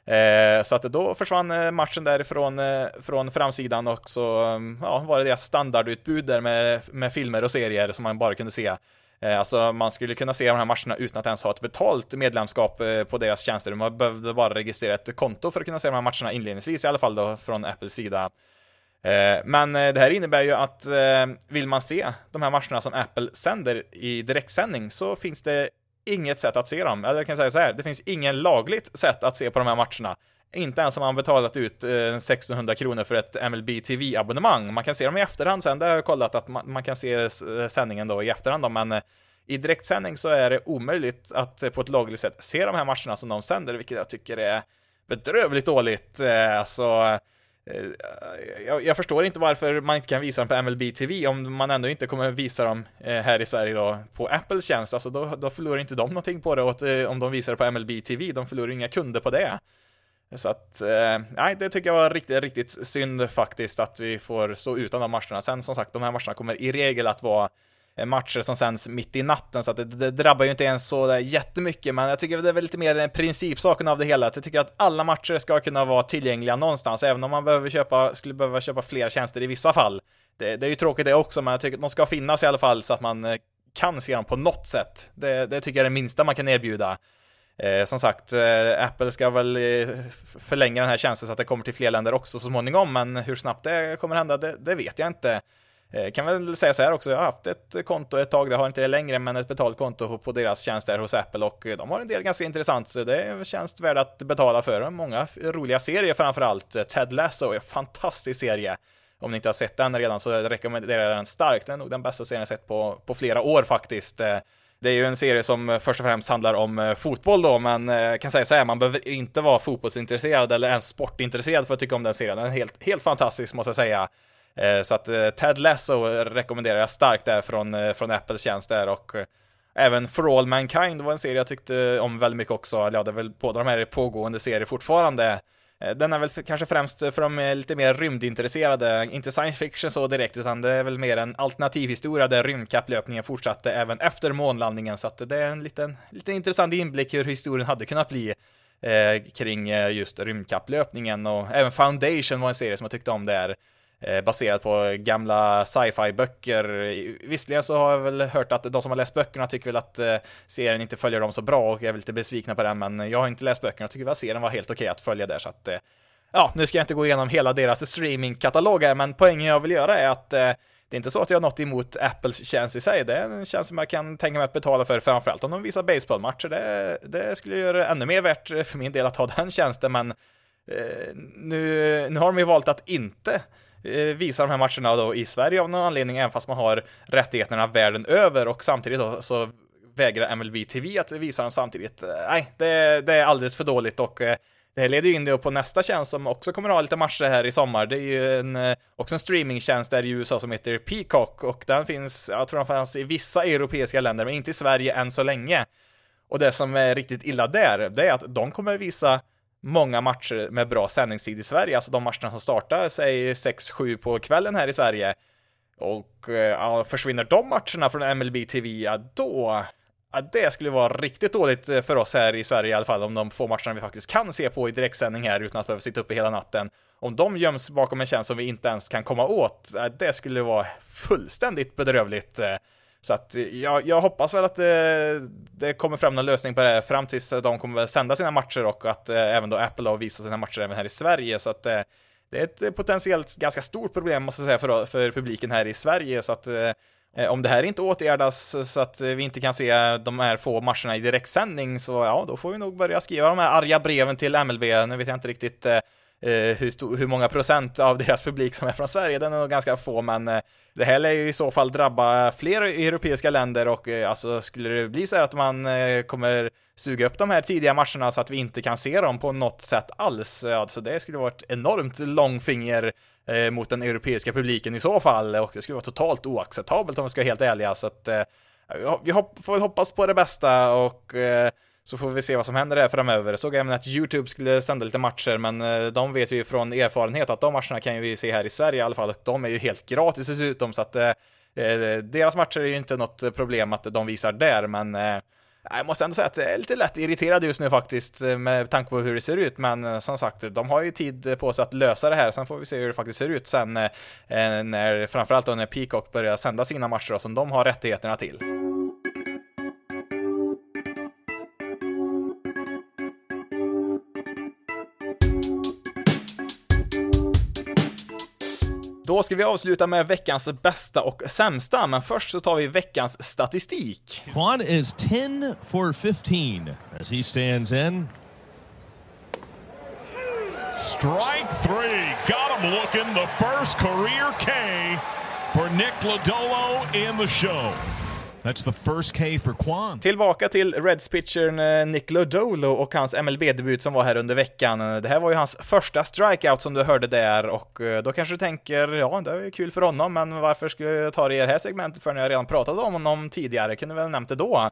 Eh, så att då försvann eh, matchen därifrån eh, från framsidan och så mm, ja, var det deras standardutbud där med, med filmer och serier som man bara kunde se. Eh, alltså man skulle kunna se de här matcherna utan att ens ha ett betalt medlemskap eh, på deras tjänster. Man behövde bara registrera ett konto för att kunna se de här matcherna inledningsvis i alla fall då från Apples sida. Eh, men det här innebär ju att vill man se de här matcherna som Apple sänder i direktsändning så finns det inget sätt att se dem. Eller jag kan säga så här, det finns ingen lagligt sätt att se på de här matcherna. Inte ens om man betalat ut eh, 1600 kronor för ett MLB TV-abonnemang. Man kan se dem i efterhand sen, det har jag kollat att man, man kan se eh, sändningen då i efterhand då, men eh, i direktsändning så är det omöjligt att på ett lagligt sätt se de här matcherna som de sänder, vilket jag tycker är bedrövligt dåligt. Alltså, Eh, jag, jag, förstår inte varför man inte kan visa dem på MLB TV om man ändå inte kommer visa dem eh, här i Sverige då på Apples tjänst. Alltså då, då förlorar inte de någonting på det och eh, om de visar det på MLB TV. De förlorar inga kunder på det. Så att, nej, det tycker jag var riktigt, riktigt synd faktiskt att vi får stå utan de matcherna. Sen som sagt, de här matcherna kommer i regel att vara Eh, matcher som sänds mitt i natten, så att det, det drabbar ju inte ens så där jättemycket, men jag tycker det är väl lite mer principsaken av det hela, att jag tycker att alla matcher ska kunna vara tillgängliga någonstans, även om man behöver köpa, skulle behöva köpa fler tjänster i vissa fall. Det, det är ju tråkigt det också, men jag tycker att de ska finnas i alla fall så att man eh, kan se dem på något sätt. Det, det tycker jag är det minsta man kan erbjuda. Eh, som sagt, eh, Apple ska väl eh, förlänga den här tjänsten så att det kommer till fler länder också så småningom, men hur snabbt det kommer hända, det, det vet jag inte. Eh, kan väl säga så här också, jag har haft ett konto ett tag, det har inte det längre, men ett betalt konto på deras tjänster hos Apple och eh, de har en del ganska intressant, så det känns värt att betala för. Många roliga serier framförallt. Eh, Ted Lasso är en fantastisk serie. Om ni inte har sett den redan så rekommenderar jag den starkt. Den är nog den bästa serien jag sett på, på flera år faktiskt. Det är ju en serie som först och främst handlar om fotboll då, men jag kan säga så här, man behöver inte vara fotbollsintresserad eller ens sportintresserad för att tycka om den serien. Den är helt, helt fantastisk måste jag säga. Eh, så att eh, Ted Lasso rekommenderar jag starkt där från, eh, från Apples tjänst där och Även For All Mankind var en serie jag tyckte om väldigt mycket också, ja det är väl båda de här pågående serier fortfarande. Den är väl kanske främst för de lite mer rymdintresserade, inte science fiction så direkt, utan det är väl mer en alternativ historia där rymdkapplöpningen fortsatte även efter månlandningen, så att det är en liten, liten intressant inblick hur historien hade kunnat bli eh, kring just rymdkapplöpningen och även Foundation var en serie som jag tyckte om där. Eh, baserat på gamla sci-fi böcker. Visserligen så har jag väl hört att de som har läst böckerna tycker väl att eh, serien inte följer dem så bra och är är lite besvikna på den, men jag har inte läst böckerna och tycker väl att serien var helt okej okay att följa där, så att eh, ja, nu ska jag inte gå igenom hela deras streamingkatalog här, men poängen jag vill göra är att det är inte så att jag har något emot Apples tjänst i sig, det är en tjänst som jag kan tänka mig att betala för, framförallt om de visar baseballmatcher. Det, det skulle göra det ännu mer värt för min del att ha den tjänsten, men eh, nu, nu har de ju valt att inte Eh, visa de här matcherna då i Sverige av någon anledning, även fast man har rättigheterna världen över och samtidigt då så vägrar MLB TV att visa dem samtidigt. Eh, nej, det, det är alldeles för dåligt och eh, det här leder ju in på nästa tjänst som också kommer att ha lite matcher här i sommar. Det är ju en, också en streamingtjänst där i USA som heter Peacock och den finns, jag tror den fanns i vissa europeiska länder, men inte i Sverige än så länge. Och det som är riktigt illa där, det är att de kommer visa många matcher med bra sändningstid i Sverige, alltså de matcherna som startar, säg 6-7 på kvällen här i Sverige. Och eh, ja, försvinner de matcherna från MLB TV, ja då, ja, det skulle vara riktigt dåligt eh, för oss här i Sverige i alla fall, om de få matcherna vi faktiskt kan se på i direktsändning här utan att behöva sitta uppe hela natten. Om de göms bakom en tjänst som vi inte ens kan komma åt, ja det skulle vara fullständigt bedrövligt. Eh, så att eh, jag, jag hoppas väl att det, det, kommer fram någon lösning på det fram tills eh, de kommer väl sända sina matcher och att eh, även då Apple har visat sina matcher även här i Sverige. Så att eh, det är ett potentiellt ganska stort problem måste jag säga för, för publiken här i Sverige. Så att eh, om det här inte åtgärdas så att vi inte kan se de här få matcherna i direktsändning så ja, då får vi nog börja skriva de här arga breven till MLB. Nu vet jag inte riktigt eh, Eh, hur, stor, hur många procent av [laughs] deras publik som är från Sverige, den är nog ganska få, men eh, det här lär ju i så fall drabba fler europeiska länder och eh, alltså skulle det bli så här att man eh, kommer suga upp de här tidiga matcherna så att vi inte kan se dem på något sätt alls, eh, alltså det skulle vara ett enormt långfinger eh, mot den europeiska publiken i så fall och det skulle vara totalt oacceptabelt om vi ska vara helt ärliga så att eh, vi hopp får hoppas på det bästa och eh, så får vi se vad som händer där framöver. Såg även att YouTube skulle sända lite matcher, men eh, de vet ju från erfarenhet att de matcherna kan ju vi se här i Sverige i alla fall, och de är ju helt gratis dessutom, så att eh, eh, deras matcher är ju inte något problem att de visar där, men eh, jag måste ändå säga att jag är lite lätt irriterad just nu faktiskt eh, med tanke på hur det ser ut, men som sagt, de har ju tid på sig att lösa det här, sen får vi se hur det faktiskt ser ut sen när, framförallt då när Peacock börjar sända sina matcher som de har rättigheterna till. Då ska vi avsluta med veckans bästa och sämsta, men först så tar vi veckans statistik. Quan is 10 for 15 as he stands in. Strike three. Got him looking. The first career K for Nick Lodolo in the show. That's the first K for Quan. Tillbaka till Reds pitchern eh, Nick Lodolo och hans MLB-debut som var här under veckan. Det här var ju hans första strikeout som du hörde där och eh, då kanske du tänker, ja, det är kul för honom, men varför ska jag ta det i det här segmentet för när jag redan pratat om honom tidigare? Kunde väl nämnt det då?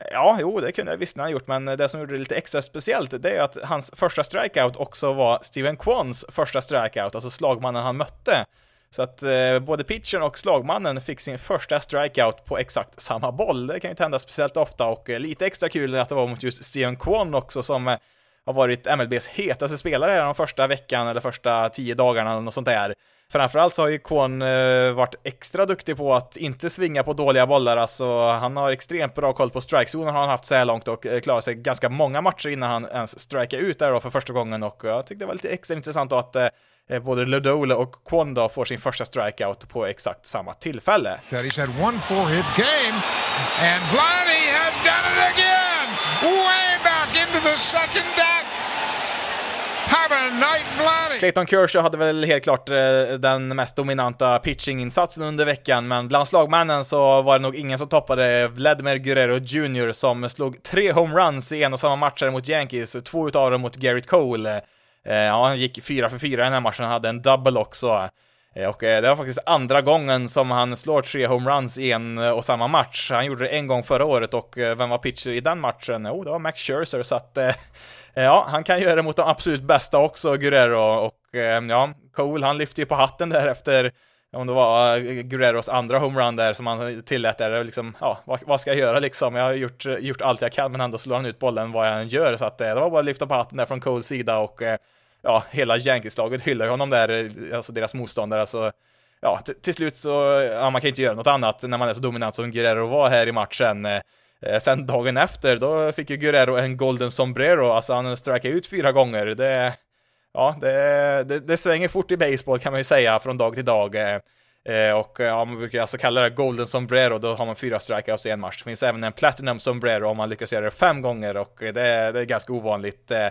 Eh, ja, jo, det kunde jag visst ha gjort, men det som gjorde det lite extra speciellt, det är att hans första strikeout också var Steven Quans första strikeout, alltså slagmannen han mötte. Så att eh, både pitchern och slagmannen fick sin första strikeout på exakt samma boll. Det kan ju inte hända speciellt ofta och eh, lite extra kul att det var mot just Steven Kwon också som eh, har varit MLBs hetaste spelare här de första veckan eller första tio dagarna eller något sånt där. Framförallt så har ju Kwon eh, varit extra duktig på att inte svinga på dåliga bollar, alltså han har extremt bra koll på strikezonen har han haft så här långt och eh, klarat sig ganska många matcher innan han ens strikade ut där då för första gången och eh, jag tyckte det var lite extra intressant då att eh både Lodole och Kwon då får sin första strikeout på exakt samma tillfälle. He's had one four-hit game, and Vladdy has done it again! Way back into the second deck! Have a night, Vladdy! Clayton Kershaw hade väl helt klart eh, den mest dominanta pitchinginsatsen under veckan, men bland slagmännen så var det nog ingen som toppade Vladimir Guerrero Jr. som slog tre homeruns i en och samma matcher mot Yankees, två utav dem mot Garrett Cole. Eh, ja, han gick fyra för fyra i den här matchen, han hade en double också. Eh, och eh, det var faktiskt andra gången som han slår tre homeruns i en och samma match. Han gjorde det en gång förra året och vem var pitcher i den matchen? Jo, oh, det var Max Scherzer, så att [laughs] Ja, han kan göra det mot de absolut bästa också, Guerrero, och ja, Cole, han lyfte ju på hatten där efter om det var eh, Guerreros andra homerun där som han tillät där, liksom, ja, vad, vad, ska jag göra liksom? Jag har gjort, eh, gjort allt jag kan, men ändå slår han ut bollen vad jag än gör, så att eh, det var bara att lyfta på hatten där från Coles sida och ja, hela Yankees-laget hyllar ju honom där, alltså deras motståndare, alltså ja, till slut så, ja, man kan inte göra något annat när man är så dominant som Guerrero var här i matchen. Sen dagen efter, då fick ju Guerrero en golden sombrero, alltså han strikade ut fyra gånger. Det, ja, det, det, det, svänger fort i baseball kan man ju säga från dag till dag. Eh, eh och ja, man brukar alltså kalla det golden sombrero, då har man fyra strikeouts i en match. Det finns även en platinum sombrero om man lyckas göra det fem gånger och det, det är ganska ovanligt. Eh,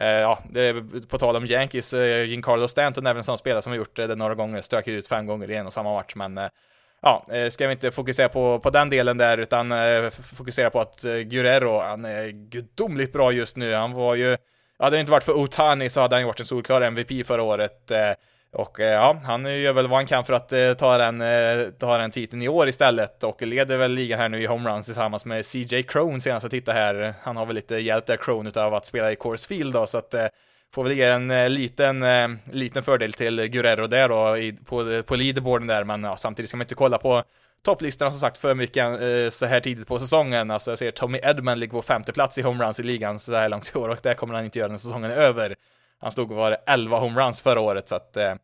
eh ja, det, på tal om Yankees, eh, Giancarlo Stanton även en sån spelare som har gjort det några gånger, strök ut fem gånger i en och samma match, men ja, ska vi inte fokusera på, på den delen där, utan fokusera på att eh, Guerrero, han är gudomligt bra just nu. Han var ju, hade det inte varit för Otani så hade han ju varit en solklar MVP förra året. Eh, och eh, ja, han gör väl vad han kan för att eh, ta den, ta den titeln i år istället och leder väl ligan här nu i homeruns tillsammans med CJ Crone senast jag tittade här. Han har väl lite hjälp där Crone utav att spela i Coors Field då, så att får väl ge en eh, liten, eh, liten fördel till Guerrero där då i, på, på leaderboarden där, men ja, samtidigt ska man inte kolla på topplistorna som sagt för mycket eh, så här tidigt på säsongen. Alltså jag ser Tommy Edman ligger på femte plats i homeruns i ligan så här långt i år och det kommer han inte göra när säsongen är över. Han slog var 11 homeruns förra året så att eh,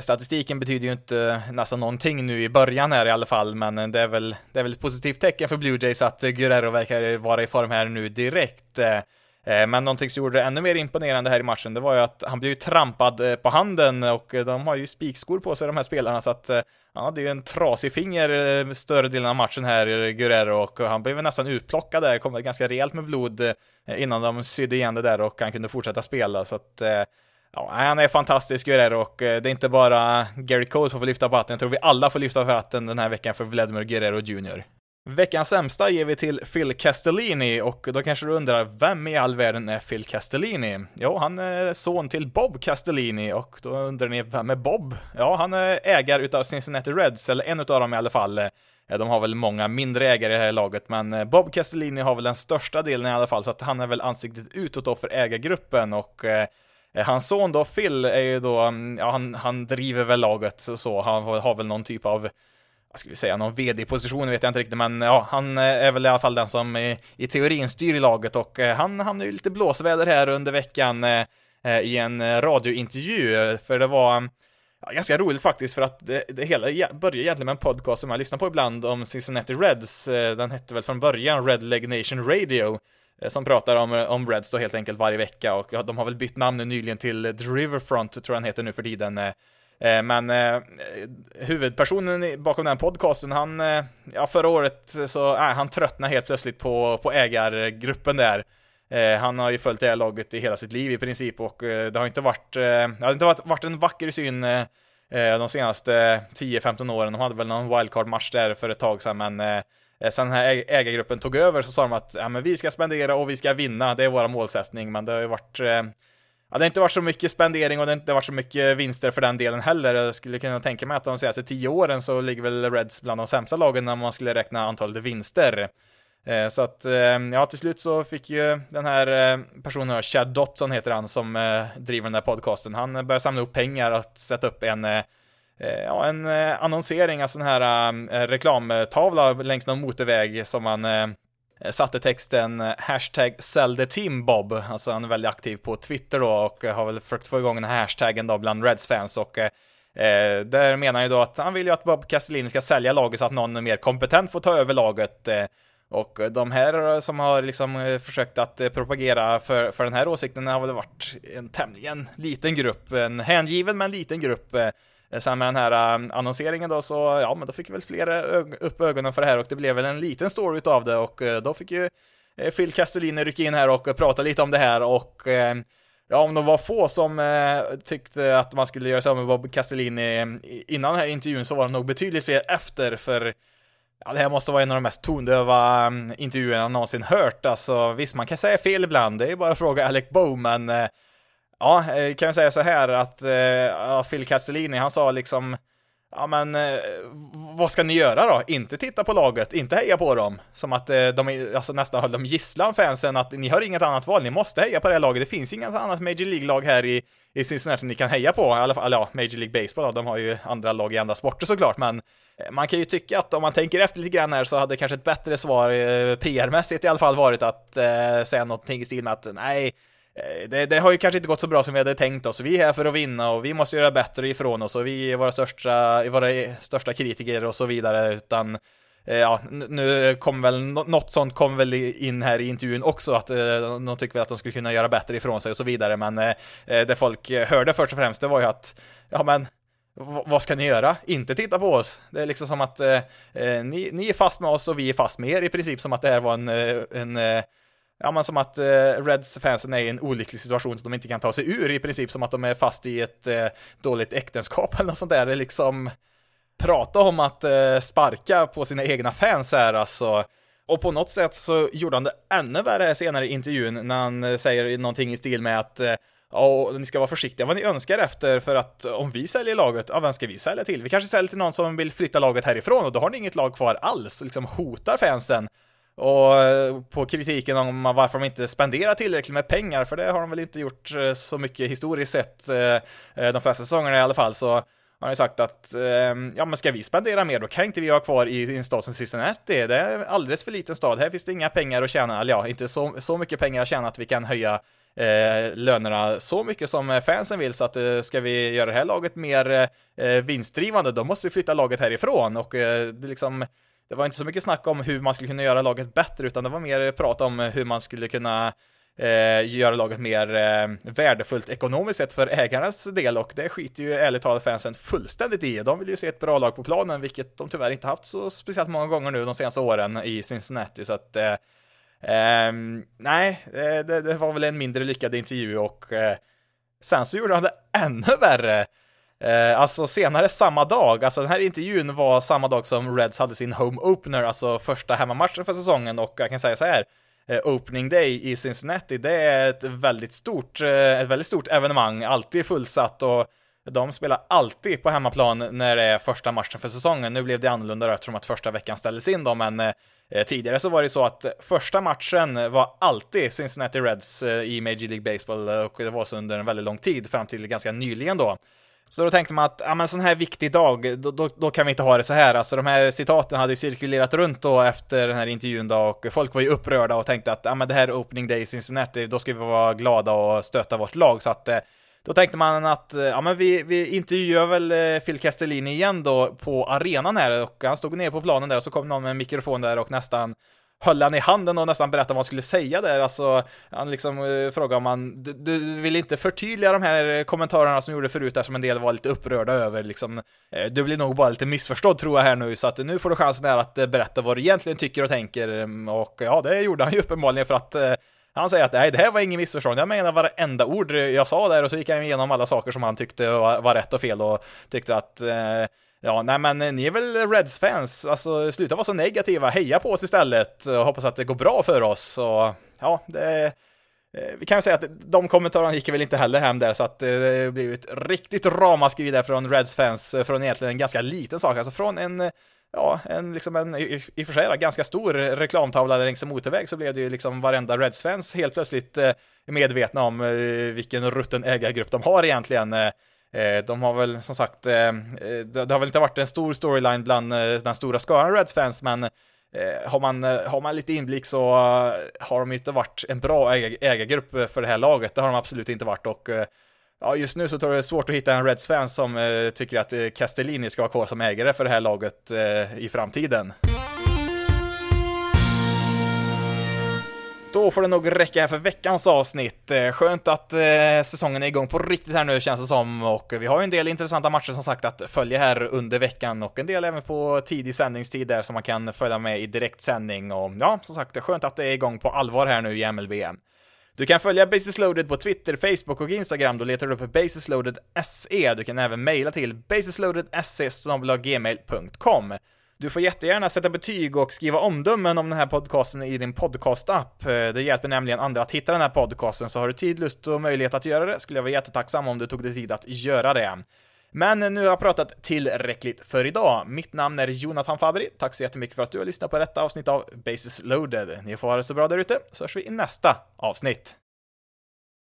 Statistiken betyder ju inte eh, nästan någonting nu i början här i alla fall, men det är väl, det är väl ett positivt tecken för Blue Jays att Guerrero verkar vara i form här nu direkt. Eh, Eh, men någonting som gjorde det ännu mer imponerande här i matchen, det var ju att han blev trampad eh, på handen och eh, de har ju spikskor på sig de här spelarna så att han hade ju en trasig finger större delen av matchen här, Guerrero, och han blev nästan utplockad där, kom ganska rejält med blod innan de sydde igen det där och han kunde fortsätta spela så att Ja, han är fantastisk Guerrero och det är inte bara Gary Cole som får lyfta på hatten, jag tror vi alla får lyfta på hatten den här veckan för Vladimir Guerrero Jr. Veckans sämsta ger vi till Phil Castellini och då kanske du undrar, vem i all världen är Phil Castellini? Jo, han är son till Bob Castellini och då undrar ni, vem är Bob? Ja, han är ägare utav Cincinnati Reds, eller en utav dem i alla fall. De har väl många mindre ägare i det här laget, men eh, Bob Castellini har väl den största delen i alla fall, så att han är väl ansiktet utåt då för ägargruppen och eh, Hans son då, Phil, är ju då, mm, ja, han, han driver väl laget så, han har väl någon typ av ska vi säga, någon vd-position vet jag inte riktigt, men ja, han eh, är väl i alla fall den som i, i teorin styr i laget och eh, han hamnade ju lite blåsväder här under veckan eh, eh i en radiointervju, för det var mm, ja, ganska roligt faktiskt för att det, det hela började egentligen med en podcast som jag lyssnar på ibland om Cincinnati Reds, den hette väl från början Red Leg Nation Radio, som pratar om, om Reds då helt enkelt varje vecka och ja, de har väl bytt namn nu nyligen till The Riverfront tror jag den heter nu för tiden Eh, men eh, huvudpersonen bakom den podcasten, han, eh, ja förra året så, eh, han tröttnade helt plötsligt på, på ägargruppen där. Eh, han har ju följt det här laget i hela sitt liv i princip och eh, det har inte varit, eh, det har inte varit, varit en vacker syn eh, eh, de senaste 10-15 åren. De hade väl någon wildcard-match där för ett tag sedan, men sen den här ägargruppen tog över så sa de att ja, men vi ska spendera och vi ska vinna, det är vår målsättning, men det har ju varit Ja, det har inte varit så mycket spendering och det har inte varit så mycket vinster för den delen heller. Jag skulle kunna tänka mig att de senaste tio åren så ligger väl Reds bland de sämsta lagen när man skulle räkna antalet vinster. Eh, så att, eh, ja, till slut så fick ju den här eh, personen, Chad Dotson heter han, som driver den här podcasten, han började samla upp pengar att sätta upp en ja, en annonsering, alltså en här reklamtavla längs någon motorväg som man Eh, satte texten eh, hashtag sell team Bob, alltså han är väldigt aktiv på Twitter då och eh, har väl försökt få igång den här hashtaggen då bland Reds-fans och Eh, där menar han ju då att han vill ju att Bob Castellini ska sälja laget så att någon mer kompetent får ta över laget. Eh, och de här som har liksom försökt att propagera för, för den här åsikten har väl varit en tämligen liten grupp, en hängiven men liten grupp. Eh, Eh, sen med den här eh, annonseringen då så, ja men då fick väl fler eh, upp ögonen för det här och det blev väl en liten story utav det och då fick ju Phil Castellini rycka in här och prata lite om det här och Ja, om de var få som tyckte att man skulle göra sig av med Bob Castellini innan den här intervjun så var det nog betydligt fler efter, för Ja, det här måste vara en av de mest tondöva mm, intervjuerna jag någonsin hört. Alltså, visst, man kan säga fel ibland, det är bara att fråga Alec Bow, men ja, eh, kan jag säga så här att eh, ja, Phil Castellini, han sa liksom Ja men, eh, vad ska ni göra då? Inte titta på laget, inte heja på dem. Som att de alltså, nästan höll dem gisslan fansen, att ni har inget annat val, ni måste heja på det här laget. Det finns inget annat Major League-lag här i, i Cincinnati ni kan heja på. I alla fall, ja, Major League Baseball då, de har ju andra lag i andra sporter såklart, men man kan ju tycka att om man tänker efter lite grann här så hade kanske ett bättre svar PR-mässigt i alla fall varit att eh, säga någonting i stil med att nej, Eh, det, det, har ju kanske inte gått så bra som vi hade tänkt oss. Vi är här för att vinna och vi måste göra bättre ifrån oss och vi är våra största, våra eh, största kritiker och så vidare. Utan eh, ja, nu kom väl något sånt kom väl in här i intervjun också, att de tycker väl att de skulle kunna göra bättre ifrån sig och så vidare. Men det folk hörde först och främst, det var ju att ja, men vad ska ni göra? Inte titta på oss. Det är liksom som att eh, ni, ni är fast med oss och vi är fast med er i princip som att det här var en, en ja men som att eh, Reds-fansen är i en olycklig situation som de inte kan ta sig ur i princip som att de är fast i ett eh, dåligt äktenskap [laughs] eller något sånt där. Det är liksom prata om att eh, sparka på sina egna fans här alltså. Och på något sätt så gjorde han det ännu värre senare i intervjun när han eh, säger någonting i stil med att eh, Ja, ni ska vara försiktiga vad ni önskar efter, för att om vi säljer laget, ja, vem ska vi sälja till? Vi kanske säljer till någon som vill flytta laget härifrån och då har ni inget lag kvar alls, liksom hotar fansen. Och eh, på kritiken om varför de inte spenderar tillräckligt med pengar, för det har de väl inte gjort eh, så mycket historiskt sett, eh, de flesta säsongerna i alla fall, så har ju sagt att ja, men ska vi spendera mer, då kan inte vi vara kvar i en stad som Cincinnati. Det är alldeles för liten stad. Här finns det inga pengar att tjäna, eller ja, inte så, så mycket pengar att tjäna att vi kan höja eh, lönerna så mycket som fansen vill så att eh, ska vi göra det här laget mer eh, vinstdrivande då måste vi flytta laget härifrån och eh, det liksom det var inte så mycket snack om hur man skulle kunna göra laget bättre utan det var mer prat om hur man skulle kunna eh, göra laget mer eh, värdefullt ekonomiskt sett för ägarnas del och det skiter ju ärligt talat fansen fullständigt i. De vill ju se ett bra lag på planen, vilket de tyvärr inte haft så speciellt många gånger nu de senaste åren i Cincinnati, så att eh, Um, nej, det, det, var väl en mindre lyckad intervju och uh, sen så gjorde han det ännu värre. Eh, alltså senare samma dag, alltså den här intervjun var samma dag som Reds hade sin home opener, alltså första hemmamatchen för säsongen och jag kan säga så här, eh, opening day i Cincinnati, det är ett väldigt stort, eh, ett väldigt stort evenemang, alltid fullsatt och de spelar alltid på hemmaplan när det är första matchen för säsongen. Nu blev det annorlunda eftersom att första veckan ställdes in då, men eh, tidigare så var det så att första matchen var alltid Cincinnati Reds eh, i Major League Baseball och det var så under en väldigt lång tid fram till ganska nyligen då. Så då tänkte man att, ja men sån här viktig dag, då, då, då, kan vi inte ha det så här. Alltså de här citaten hade ju cirkulerat runt då efter den här intervjun då och folk var ju upprörda och tänkte att, ja men det här är opening day i Cincinnati, då ska vi vara glada och stötta vårt lag. Så att eh, då tänkte man att, eh, ja men vi, vi intervjuar väl eh, Phil Castellini igen då på arenan här och han stod ner på planen där och så kom någon med en mikrofon där och nästan höll han i handen och nästan berättade vad han skulle säga där. Alltså, han liksom eh, frågade om han, du, du, vill inte förtydliga de här kommentarerna som gjorde förut där som en del var lite upprörda över liksom. Eh, du blir nog bara lite missförstådd tror jag här nu, så att nu får du chansen här att eh, berätta vad du egentligen tycker och tänker. Mm, och ja, det gjorde han ju uppenbarligen för att eh, han säger att nej, det här var ingen missförstånd. Jag menar varenda ord jag sa där och så gick han igenom alla saker som han tyckte var, var rätt och fel och tyckte att eh, Ja, nej men eh, ni är väl Reds-fans, alltså sluta vara så negativa, heja på oss istället. Och hoppas att det går bra för oss. Och ja, det eh, vi kan ju säga att de kommentarerna gick väl inte heller hem där, så att eh, det blev ett riktigt ramaskri där från Reds fans, från egentligen en ganska liten sak, alltså från en, ja, en liksom en, i, i och för sig då, ganska stor reklamtavla längs en motorväg så blev det ju liksom varenda Reds fans helt plötsligt medvetna om vilken rutten ägargrupp de har egentligen. Eh, Eh, de har väl som sagt, eh, eh, det har väl inte varit en stor storyline bland den stora skaran Reds-fans, men har man, har man lite inblick så har de inte varit en bra ägargrupp för det här laget, det har de absolut inte varit och Ja, just nu så tror jag det är svårt att hitta en Reds-fan som tycker att Castellini ska vara kvar som ägare för det här laget i framtiden. Då får det nog räcka här för veckans avsnitt. Eh, skönt att eh, säsongen är igång på riktigt här nu känns det som och vi har ju en del intressanta matcher som sagt att följa här under veckan och en del även på tidig sändningstid där som man kan följa med i direktsändning och ja, som sagt, skönt att det är igång på allvar här nu i MLB. Du kan följa Basis Loaded på Twitter, Facebook och Instagram, då letar du upp basisloaded.se. Du kan även mejla till basisloaded.se.gmail.com. Du får jättegärna sätta betyg och skriva omdömen om den här podcasten i din podcastapp. Eh, det hjälper nämligen andra att hitta den här podcasten, så har du tid, lust och möjlighet att göra det skulle jag vara jättetacksam om du tog dig tid att göra det. Men nu har jag pratat tillräckligt för idag. Mitt namn är Jonathan Fabri. Tack så jättemycket för att du har lyssnat på detta avsnitt av Basis loaded. Ni får ha det så bra där ute, så hörs vi i nästa avsnitt.